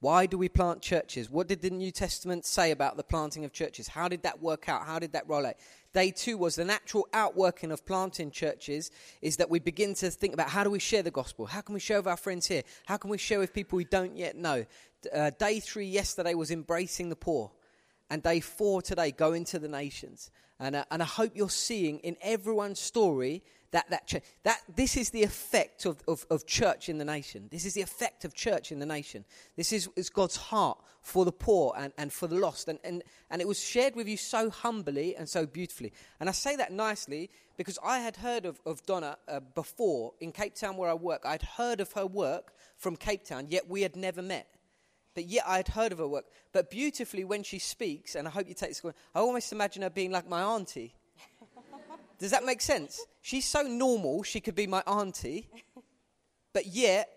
Why do we plant churches? What did the New Testament say about the planting of churches? How did that work out? How did that roll out? Day two was the natural outworking of planting churches is that we begin to think about how do we share the gospel? How can we share with our friends here? How can we share with people we don't yet know? Uh, day three yesterday was embracing the poor. And day four today, go into the nations. And, uh, and I hope you're seeing in everyone's story that, that, ch- that this is the effect of, of, of, church in the nation. This is the effect of church in the nation. This is, is God's heart for the poor and, and for the lost. And, and, and it was shared with you so humbly and so beautifully. And I say that nicely because I had heard of, of Donna uh, before in Cape Town where I work. I'd heard of her work from Cape Town, yet we had never met but yet I had heard of her work. But beautifully, when she speaks, and I hope you take this, I almost imagine her being like my auntie. Does that make sense? She's so normal, she could be my auntie, but yet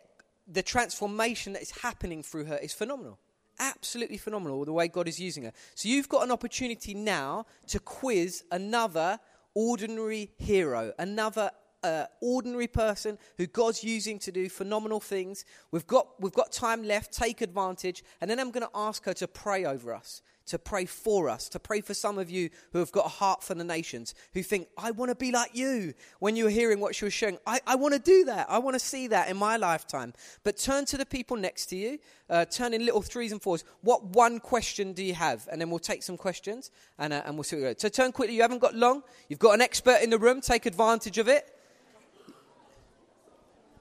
the transformation that is happening through her is phenomenal. Absolutely phenomenal, the way God is using her. So you've got an opportunity now to quiz another ordinary hero, another uh, ordinary person who God's using to do phenomenal things. We've got, we've got time left, take advantage. And then I'm going to ask her to pray over us, to pray for us, to pray for some of you who have got a heart for the nations, who think, I want to be like you. When you were hearing what she was sharing, I, I want to do that. I want to see that in my lifetime. But turn to the people next to you, uh, turn in little threes and fours. What one question do you have? And then we'll take some questions and, uh, and we'll see what we go. So turn quickly. You haven't got long. You've got an expert in the room. Take advantage of it.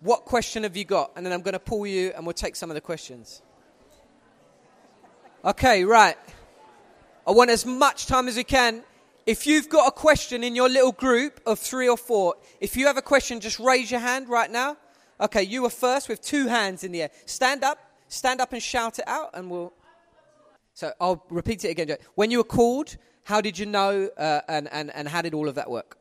What question have you got? And then I'm going to pull you and we'll take some of the questions. Okay, right. I want as much time as we can. If you've got a question in your little group of three or four, if you have a question, just raise your hand right now. Okay, you were first with two hands in the air. Stand up, stand up and shout it out, and we'll. So I'll repeat it again. When you were called, how did you know, uh, and, and, and how did all of that work?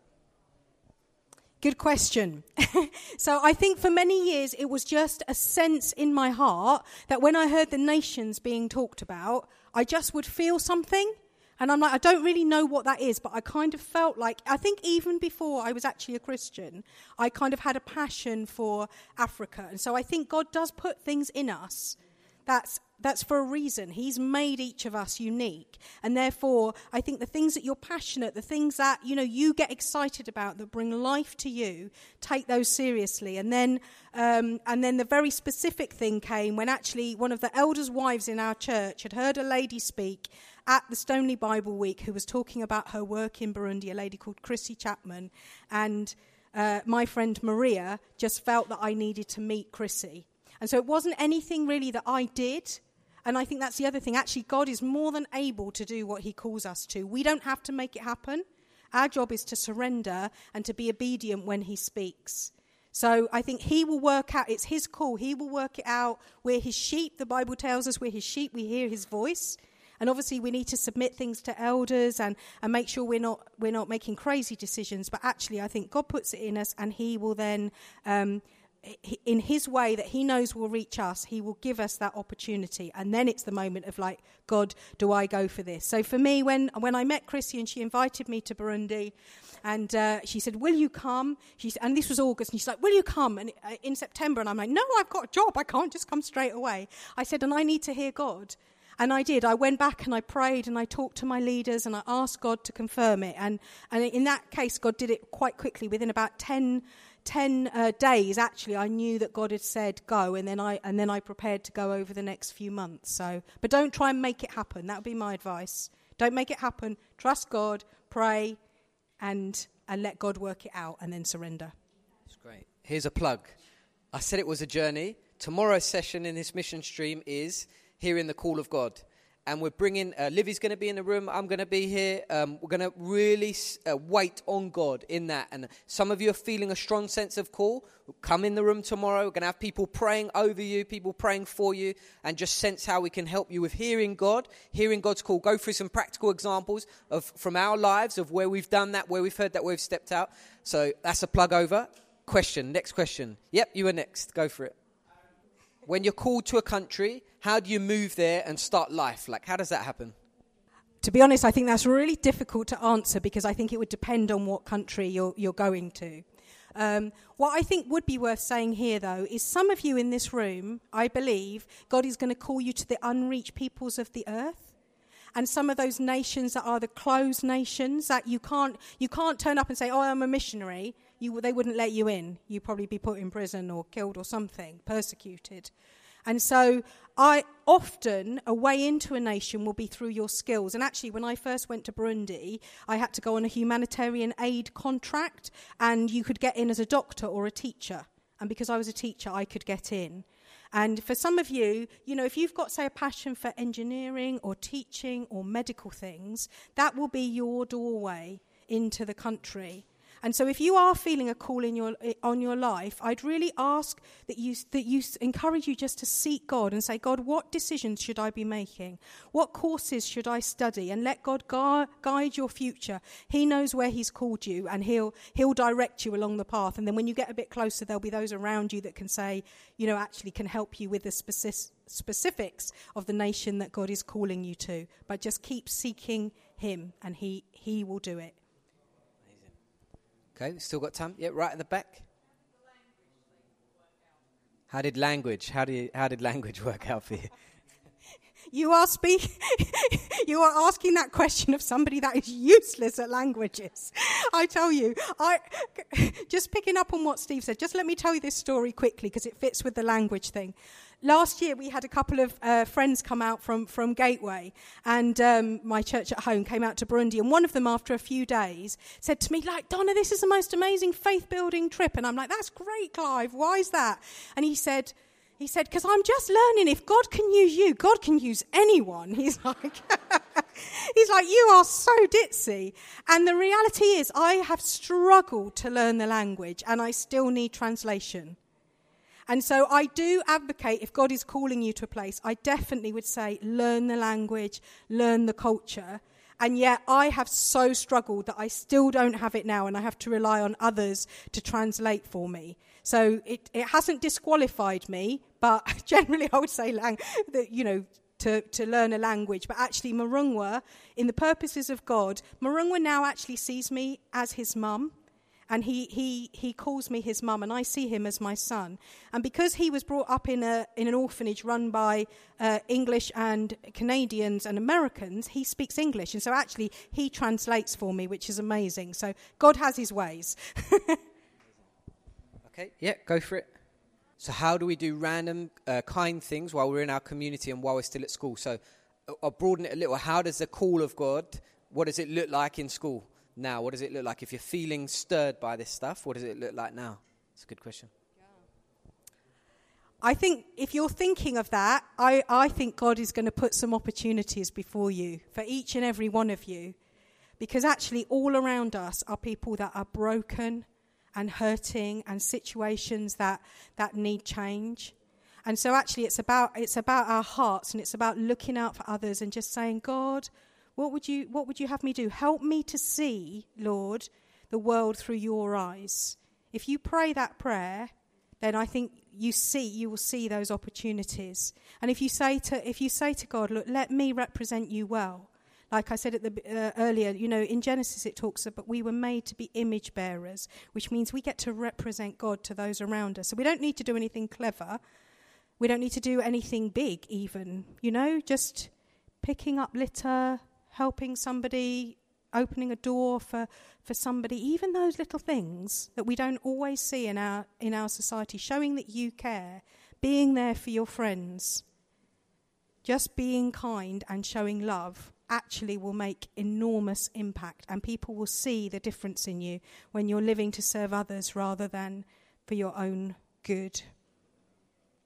Good question. so I think for many years it was just a sense in my heart that when I heard the nations being talked about, I just would feel something. And I'm like, I don't really know what that is, but I kind of felt like, I think even before I was actually a Christian, I kind of had a passion for Africa. And so I think God does put things in us that's that's for a reason. He's made each of us unique. And therefore, I think the things that you're passionate, the things that, you know, you get excited about that bring life to you, take those seriously. And then, um, and then the very specific thing came when actually one of the elders' wives in our church had heard a lady speak at the Stoneleigh Bible Week who was talking about her work in Burundi, a lady called Chrissy Chapman. And uh, my friend Maria just felt that I needed to meet Chrissy. And so it wasn't anything really that I did. And I think that's the other thing. Actually, God is more than able to do what He calls us to. We don't have to make it happen. Our job is to surrender and to be obedient when He speaks. So I think He will work out, it's His call. He will work it out. We're His sheep. The Bible tells us we're His sheep. We hear His voice. And obviously, we need to submit things to elders and, and make sure we're not, we're not making crazy decisions. But actually, I think God puts it in us, and He will then um, in his way that he knows will reach us, he will give us that opportunity. And then it's the moment of like, God, do I go for this? So for me, when, when I met Chrissy and she invited me to Burundi, and uh, she said, Will you come? She and this was August, and she's like, Will you come? And uh, in September, and I'm like, No, I've got a job. I can't just come straight away. I said, And I need to hear God. And I did. I went back and I prayed and I talked to my leaders and I asked God to confirm it. And, and in that case, God did it quite quickly. Within about 10 10 uh, days actually i knew that god had said go and then i and then i prepared to go over the next few months so but don't try and make it happen. That would be my advice. Don't make it happen. Trust god pray and and let god work it out and then surrender. That's great. Here's a plug. I said it was a journey. Tomorrow's session in this mission stream is hearing the call of god and we're bringing uh, Livy's going to be in the room. I'm going to be here. Um, we're going to really uh, wait on God in that. And some of you are feeling a strong sense of call. Come in the room tomorrow. We're going to have people praying over you, people praying for you, and just sense how we can help you with hearing God, hearing God's call. Go through some practical examples of from our lives of where we've done that, where we've heard that, where we've stepped out. So that's a plug over. Question. Next question. Yep, you are next. Go for it when you're called to a country, how do you move there and start life? Like, how does that happen? To be honest, I think that's really difficult to answer because I think it would depend on what country you're, you're going to. Um, what I think would be worth saying here, though, is some of you in this room, I believe, God is going to call you to the unreached peoples of the earth. And some of those nations that are the closed nations that you can't, you can't turn up and say, Oh, I'm a missionary you, they wouldn't let you in. You'd probably be put in prison or killed or something, persecuted. And so, I often a way into a nation will be through your skills. And actually, when I first went to Burundi, I had to go on a humanitarian aid contract, and you could get in as a doctor or a teacher. And because I was a teacher, I could get in. And for some of you, you know, if you've got, say, a passion for engineering or teaching or medical things, that will be your doorway into the country. And so, if you are feeling a call in your, eh, on your life, I'd really ask that you, that you encourage you just to seek God and say, God, what decisions should I be making? What courses should I study? And let God gu- guide your future. He knows where He's called you, and He'll, he'll direct you along the path. And then, when you get a bit closer, there'll be those around you that can say, you know, actually can help you with the specific, specifics of the nation that God is calling you to. But just keep seeking Him, and He, he will do it. Okay, still got time. Yeah, right at the back. How did language? How do you, how did language work out for you? You are speak. you are asking that question of somebody that is useless at languages. I tell you, I just picking up on what Steve said. Just let me tell you this story quickly because it fits with the language thing last year we had a couple of uh, friends come out from, from Gateway, and um, my church at home came out to Burundi. And one of them, after a few days, said to me, like, Donna, this is the most amazing faith building trip. And I'm like, that's great, Clive. Why is that? And he said, he said, because I'm just learning if God can use you, God can use anyone. He's like, he's like, you are so ditzy. And the reality is, I have struggled to learn the language and I still need translation. And so I do advocate if God is calling you to a place, I definitely would say learn the language, learn the culture. And yet I have so struggled that I still don't have it now and I have to rely on others to translate for me. So it, it hasn't disqualified me, but generally I would say lang- that, you know, to, to learn a language. But actually, Marungwa, in the purposes of God, Marungwa now actually sees me as his mum and he, he, he calls me his mum, and I see him as my son. And because he was brought up in, a, in an orphanage run by uh, English and Canadians and Americans, he speaks English. And so actually, he translates for me, which is amazing. So God has his ways. okay, yeah, go for it. So, how do we do random, uh, kind things while we're in our community and while we're still at school? So, I'll broaden it a little. How does the call of God, what does it look like in school? Now? What does it look like? If you're feeling stirred by this stuff, what does it look like now? It's a good question. I think if you're thinking of that, I, I think God is going to put some opportunities before you for each and every one of you. Because actually, all around us are people that are broken and hurting and situations that, that need change. And so actually it's about it's about our hearts and it's about looking out for others and just saying, God, what would you what would you have me do? Help me to see, Lord, the world through your eyes. If you pray that prayer, then I think you see you will see those opportunities. And if you say to if you say to God, look, let me represent you well. Like I said at the uh, earlier, you know, in Genesis it talks about we were made to be image bearers, which means we get to represent God to those around us. So we don't need to do anything clever. We don't need to do anything big, even, you know, just picking up litter, helping somebody, opening a door for, for somebody, even those little things that we don't always see in our, in our society, showing that you care, being there for your friends, just being kind and showing love actually will make enormous impact and people will see the difference in you when you're living to serve others rather than for your own good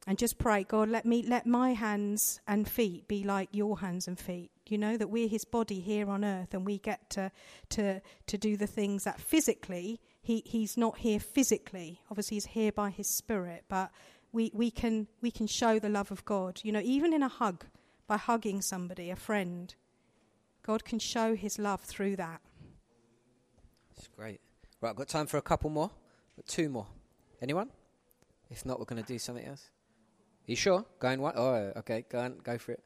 and just pray, God, let me let my hands and feet be like your hands and feet. You know that we're His body here on earth, and we get to to to do the things that physically He He's not here physically. Obviously, He's here by His Spirit, but we we can we can show the love of God. You know, even in a hug, by hugging somebody, a friend, God can show His love through that. That's great. Right, I've got time for a couple more. Got two more. Anyone? If not, we're going to do something else. You sure? Going what? Oh, okay. Go on, go for it.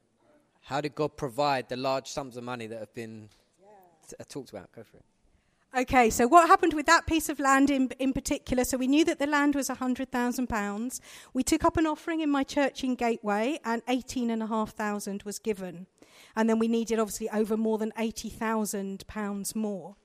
How did God provide the large sums of money that have been yeah. t- uh, talked about? Go for it. Okay, so what happened with that piece of land in, in particular? So we knew that the land was £100,000. We took up an offering in my church in Gateway, and 18500 was given. And then we needed, obviously, over more than £80,000 more.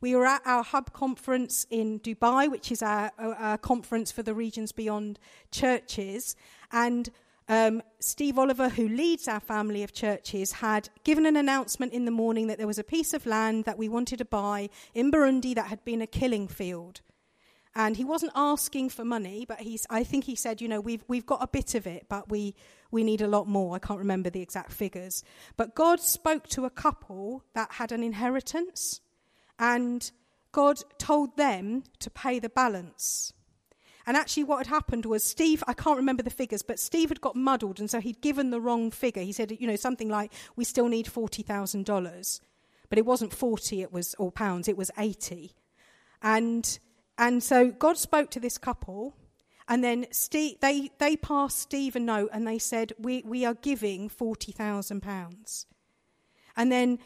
We were at our hub conference in Dubai, which is our, our conference for the regions beyond churches. And um, Steve Oliver, who leads our family of churches, had given an announcement in the morning that there was a piece of land that we wanted to buy in Burundi that had been a killing field. And he wasn't asking for money, but he's, I think he said, you know, we've, we've got a bit of it, but we, we need a lot more. I can't remember the exact figures. But God spoke to a couple that had an inheritance and God told them to pay the balance. And actually, what had happened was Steve, I can't remember the figures, but Steve had got muddled, and so he'd given the wrong figure. He said, you know, something like, we still need $40,000. But it wasn't 40, it was, or pounds, it was 80. And, and so God spoke to this couple, and then Steve, they, they passed Steve a note, and they said, we, we are giving £40,000. And then,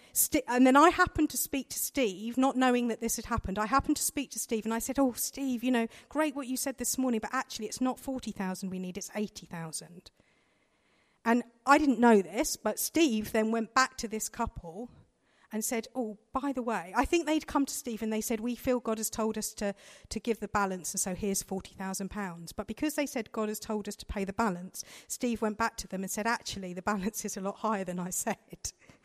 and then I happened to speak to Steve, not knowing that this had happened. I happened to speak to Steve, and I said, "Oh, Steve, you know, great what you said this morning, but actually, it's not forty thousand we need; it's eighty thousand. And I didn't know this, but Steve then went back to this couple and said, Oh, by the way, I think they'd come to Steve and they said, We feel God has told us to, to give the balance, and so here's £40,000. But because they said God has told us to pay the balance, Steve went back to them and said, Actually, the balance is a lot higher than I said.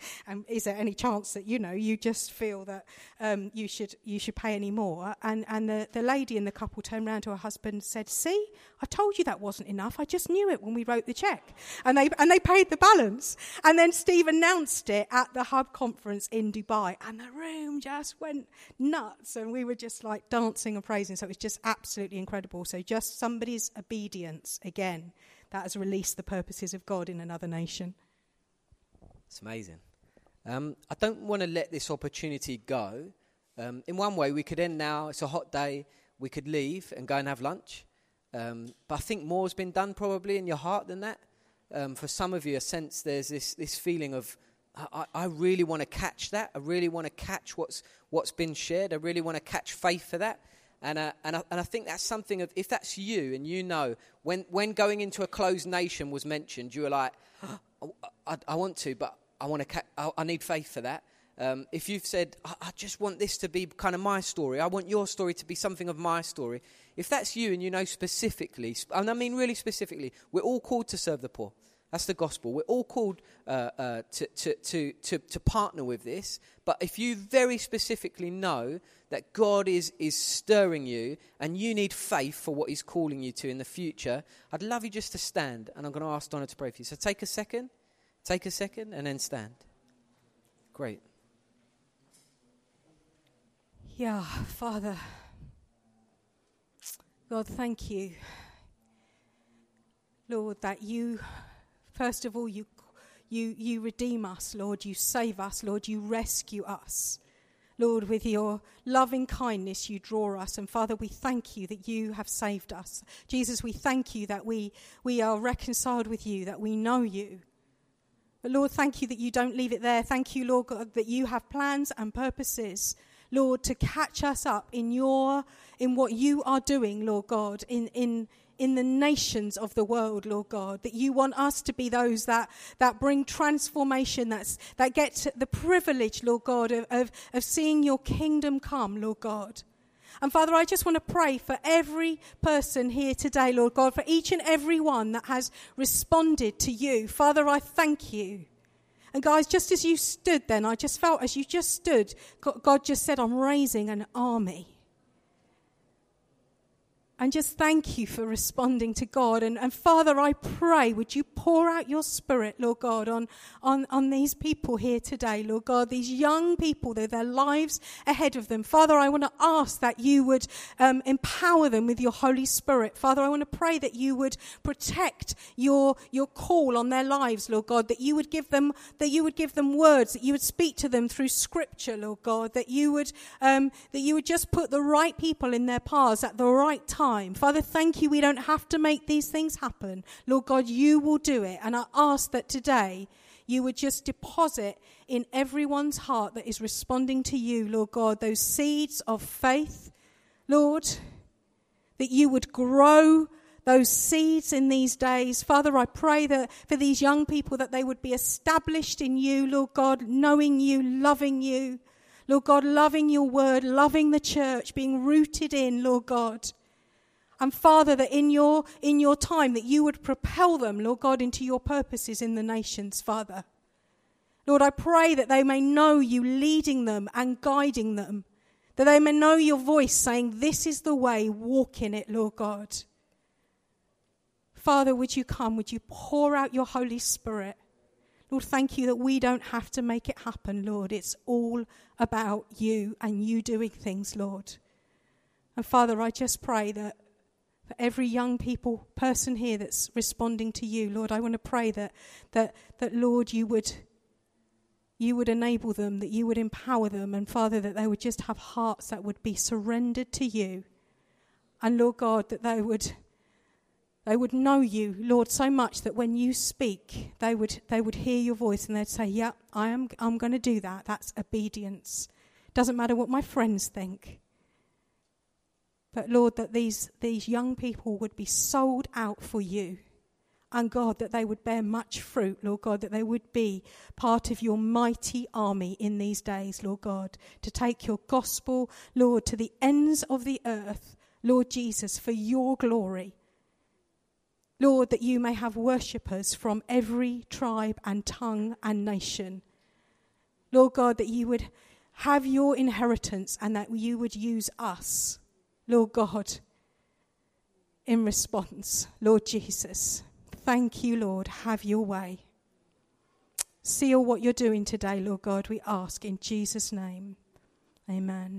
And is there any chance that you know you just feel that um, you should you should pay any more? And and the, the lady in the couple turned around to her husband and said, "See, I told you that wasn't enough. I just knew it when we wrote the check." And they and they paid the balance. And then Steve announced it at the hub conference in Dubai, and the room just went nuts, and we were just like dancing and praising. So it was just absolutely incredible. So just somebody's obedience again that has released the purposes of God in another nation. It's amazing. Um, I don't want to let this opportunity go. Um, in one way, we could end now. It's a hot day. We could leave and go and have lunch. Um, but I think more has been done probably in your heart than that. Um, for some of you, a sense there's this, this feeling of, I, I really want to catch that. I really want to catch what's, what's been shared. I really want to catch faith for that. And, uh, and, I, and I think that's something of, if that's you and you know, when, when going into a closed nation was mentioned, you were like, oh, I, I, want to, but I want to. Ca- I, need faith for that. Um, if you've said, I, I just want this to be kind of my story, I want your story to be something of my story. If that's you and you know specifically, and I mean really specifically, we're all called to serve the poor. That's the gospel. We're all called uh, uh, to, to, to, to, to partner with this. But if you very specifically know that God is, is stirring you and you need faith for what He's calling you to in the future, I'd love you just to stand. And I'm going to ask Donna to pray for you. So take a second. Take a second and then stand. Great. Yeah, Father. God, thank you. Lord, that you, first of all, you, you, you redeem us, Lord. You save us, Lord. You rescue us. Lord, with your loving kindness, you draw us. And Father, we thank you that you have saved us. Jesus, we thank you that we, we are reconciled with you, that we know you. But Lord, thank you that you don't leave it there. Thank you, Lord God, that you have plans and purposes, Lord, to catch us up in your in what you are doing, Lord God, in in in the nations of the world, Lord God, that you want us to be those that, that bring transformation, that's, that get the privilege, Lord God, of, of, of seeing your kingdom come, Lord God. And Father, I just want to pray for every person here today, Lord God, for each and every one that has responded to you. Father, I thank you. And guys, just as you stood then, I just felt as you just stood, God just said, I'm raising an army. And just thank you for responding to God. And, and Father, I pray, would you pour out your spirit, Lord God, on, on, on these people here today, Lord God, these young people, they're their lives ahead of them. Father, I want to ask that you would um, empower them with your Holy Spirit. Father, I want to pray that you would protect your, your call on their lives, Lord God, that you would give them, that you would give them words, that you would speak to them through scripture, Lord God, that you would, um, that you would just put the right people in their paths at the right time time. Father, thank you. We don't have to make these things happen. Lord God, you will do it. And I ask that today you would just deposit in everyone's heart that is responding to you, Lord God, those seeds of faith, Lord, that you would grow those seeds in these days. Father, I pray that for these young people that they would be established in you, Lord God, knowing you, loving you. Lord God, loving your word, loving the church, being rooted in, Lord God. And Father, that in your, in your time, that you would propel them, Lord God, into your purposes in the nations, Father. Lord, I pray that they may know you leading them and guiding them, that they may know your voice saying, This is the way, walk in it, Lord God. Father, would you come? Would you pour out your Holy Spirit? Lord, thank you that we don't have to make it happen, Lord. It's all about you and you doing things, Lord. And Father, I just pray that for every young people person here that's responding to you, Lord, I want to pray that that that Lord you would you would enable them, that you would empower them, and Father, that they would just have hearts that would be surrendered to you. And Lord God, that they would they would know you, Lord, so much that when you speak, they would they would hear your voice and they'd say, Yeah, I am I'm gonna do that. That's obedience. Doesn't matter what my friends think. But Lord, that these, these young people would be sold out for you. And God, that they would bear much fruit, Lord God, that they would be part of your mighty army in these days, Lord God, to take your gospel, Lord, to the ends of the earth, Lord Jesus, for your glory. Lord, that you may have worshippers from every tribe and tongue and nation. Lord God, that you would have your inheritance and that you would use us Lord God, in response, Lord Jesus, thank you, Lord. Have your way. Seal what you're doing today, Lord God, we ask in Jesus' name. Amen.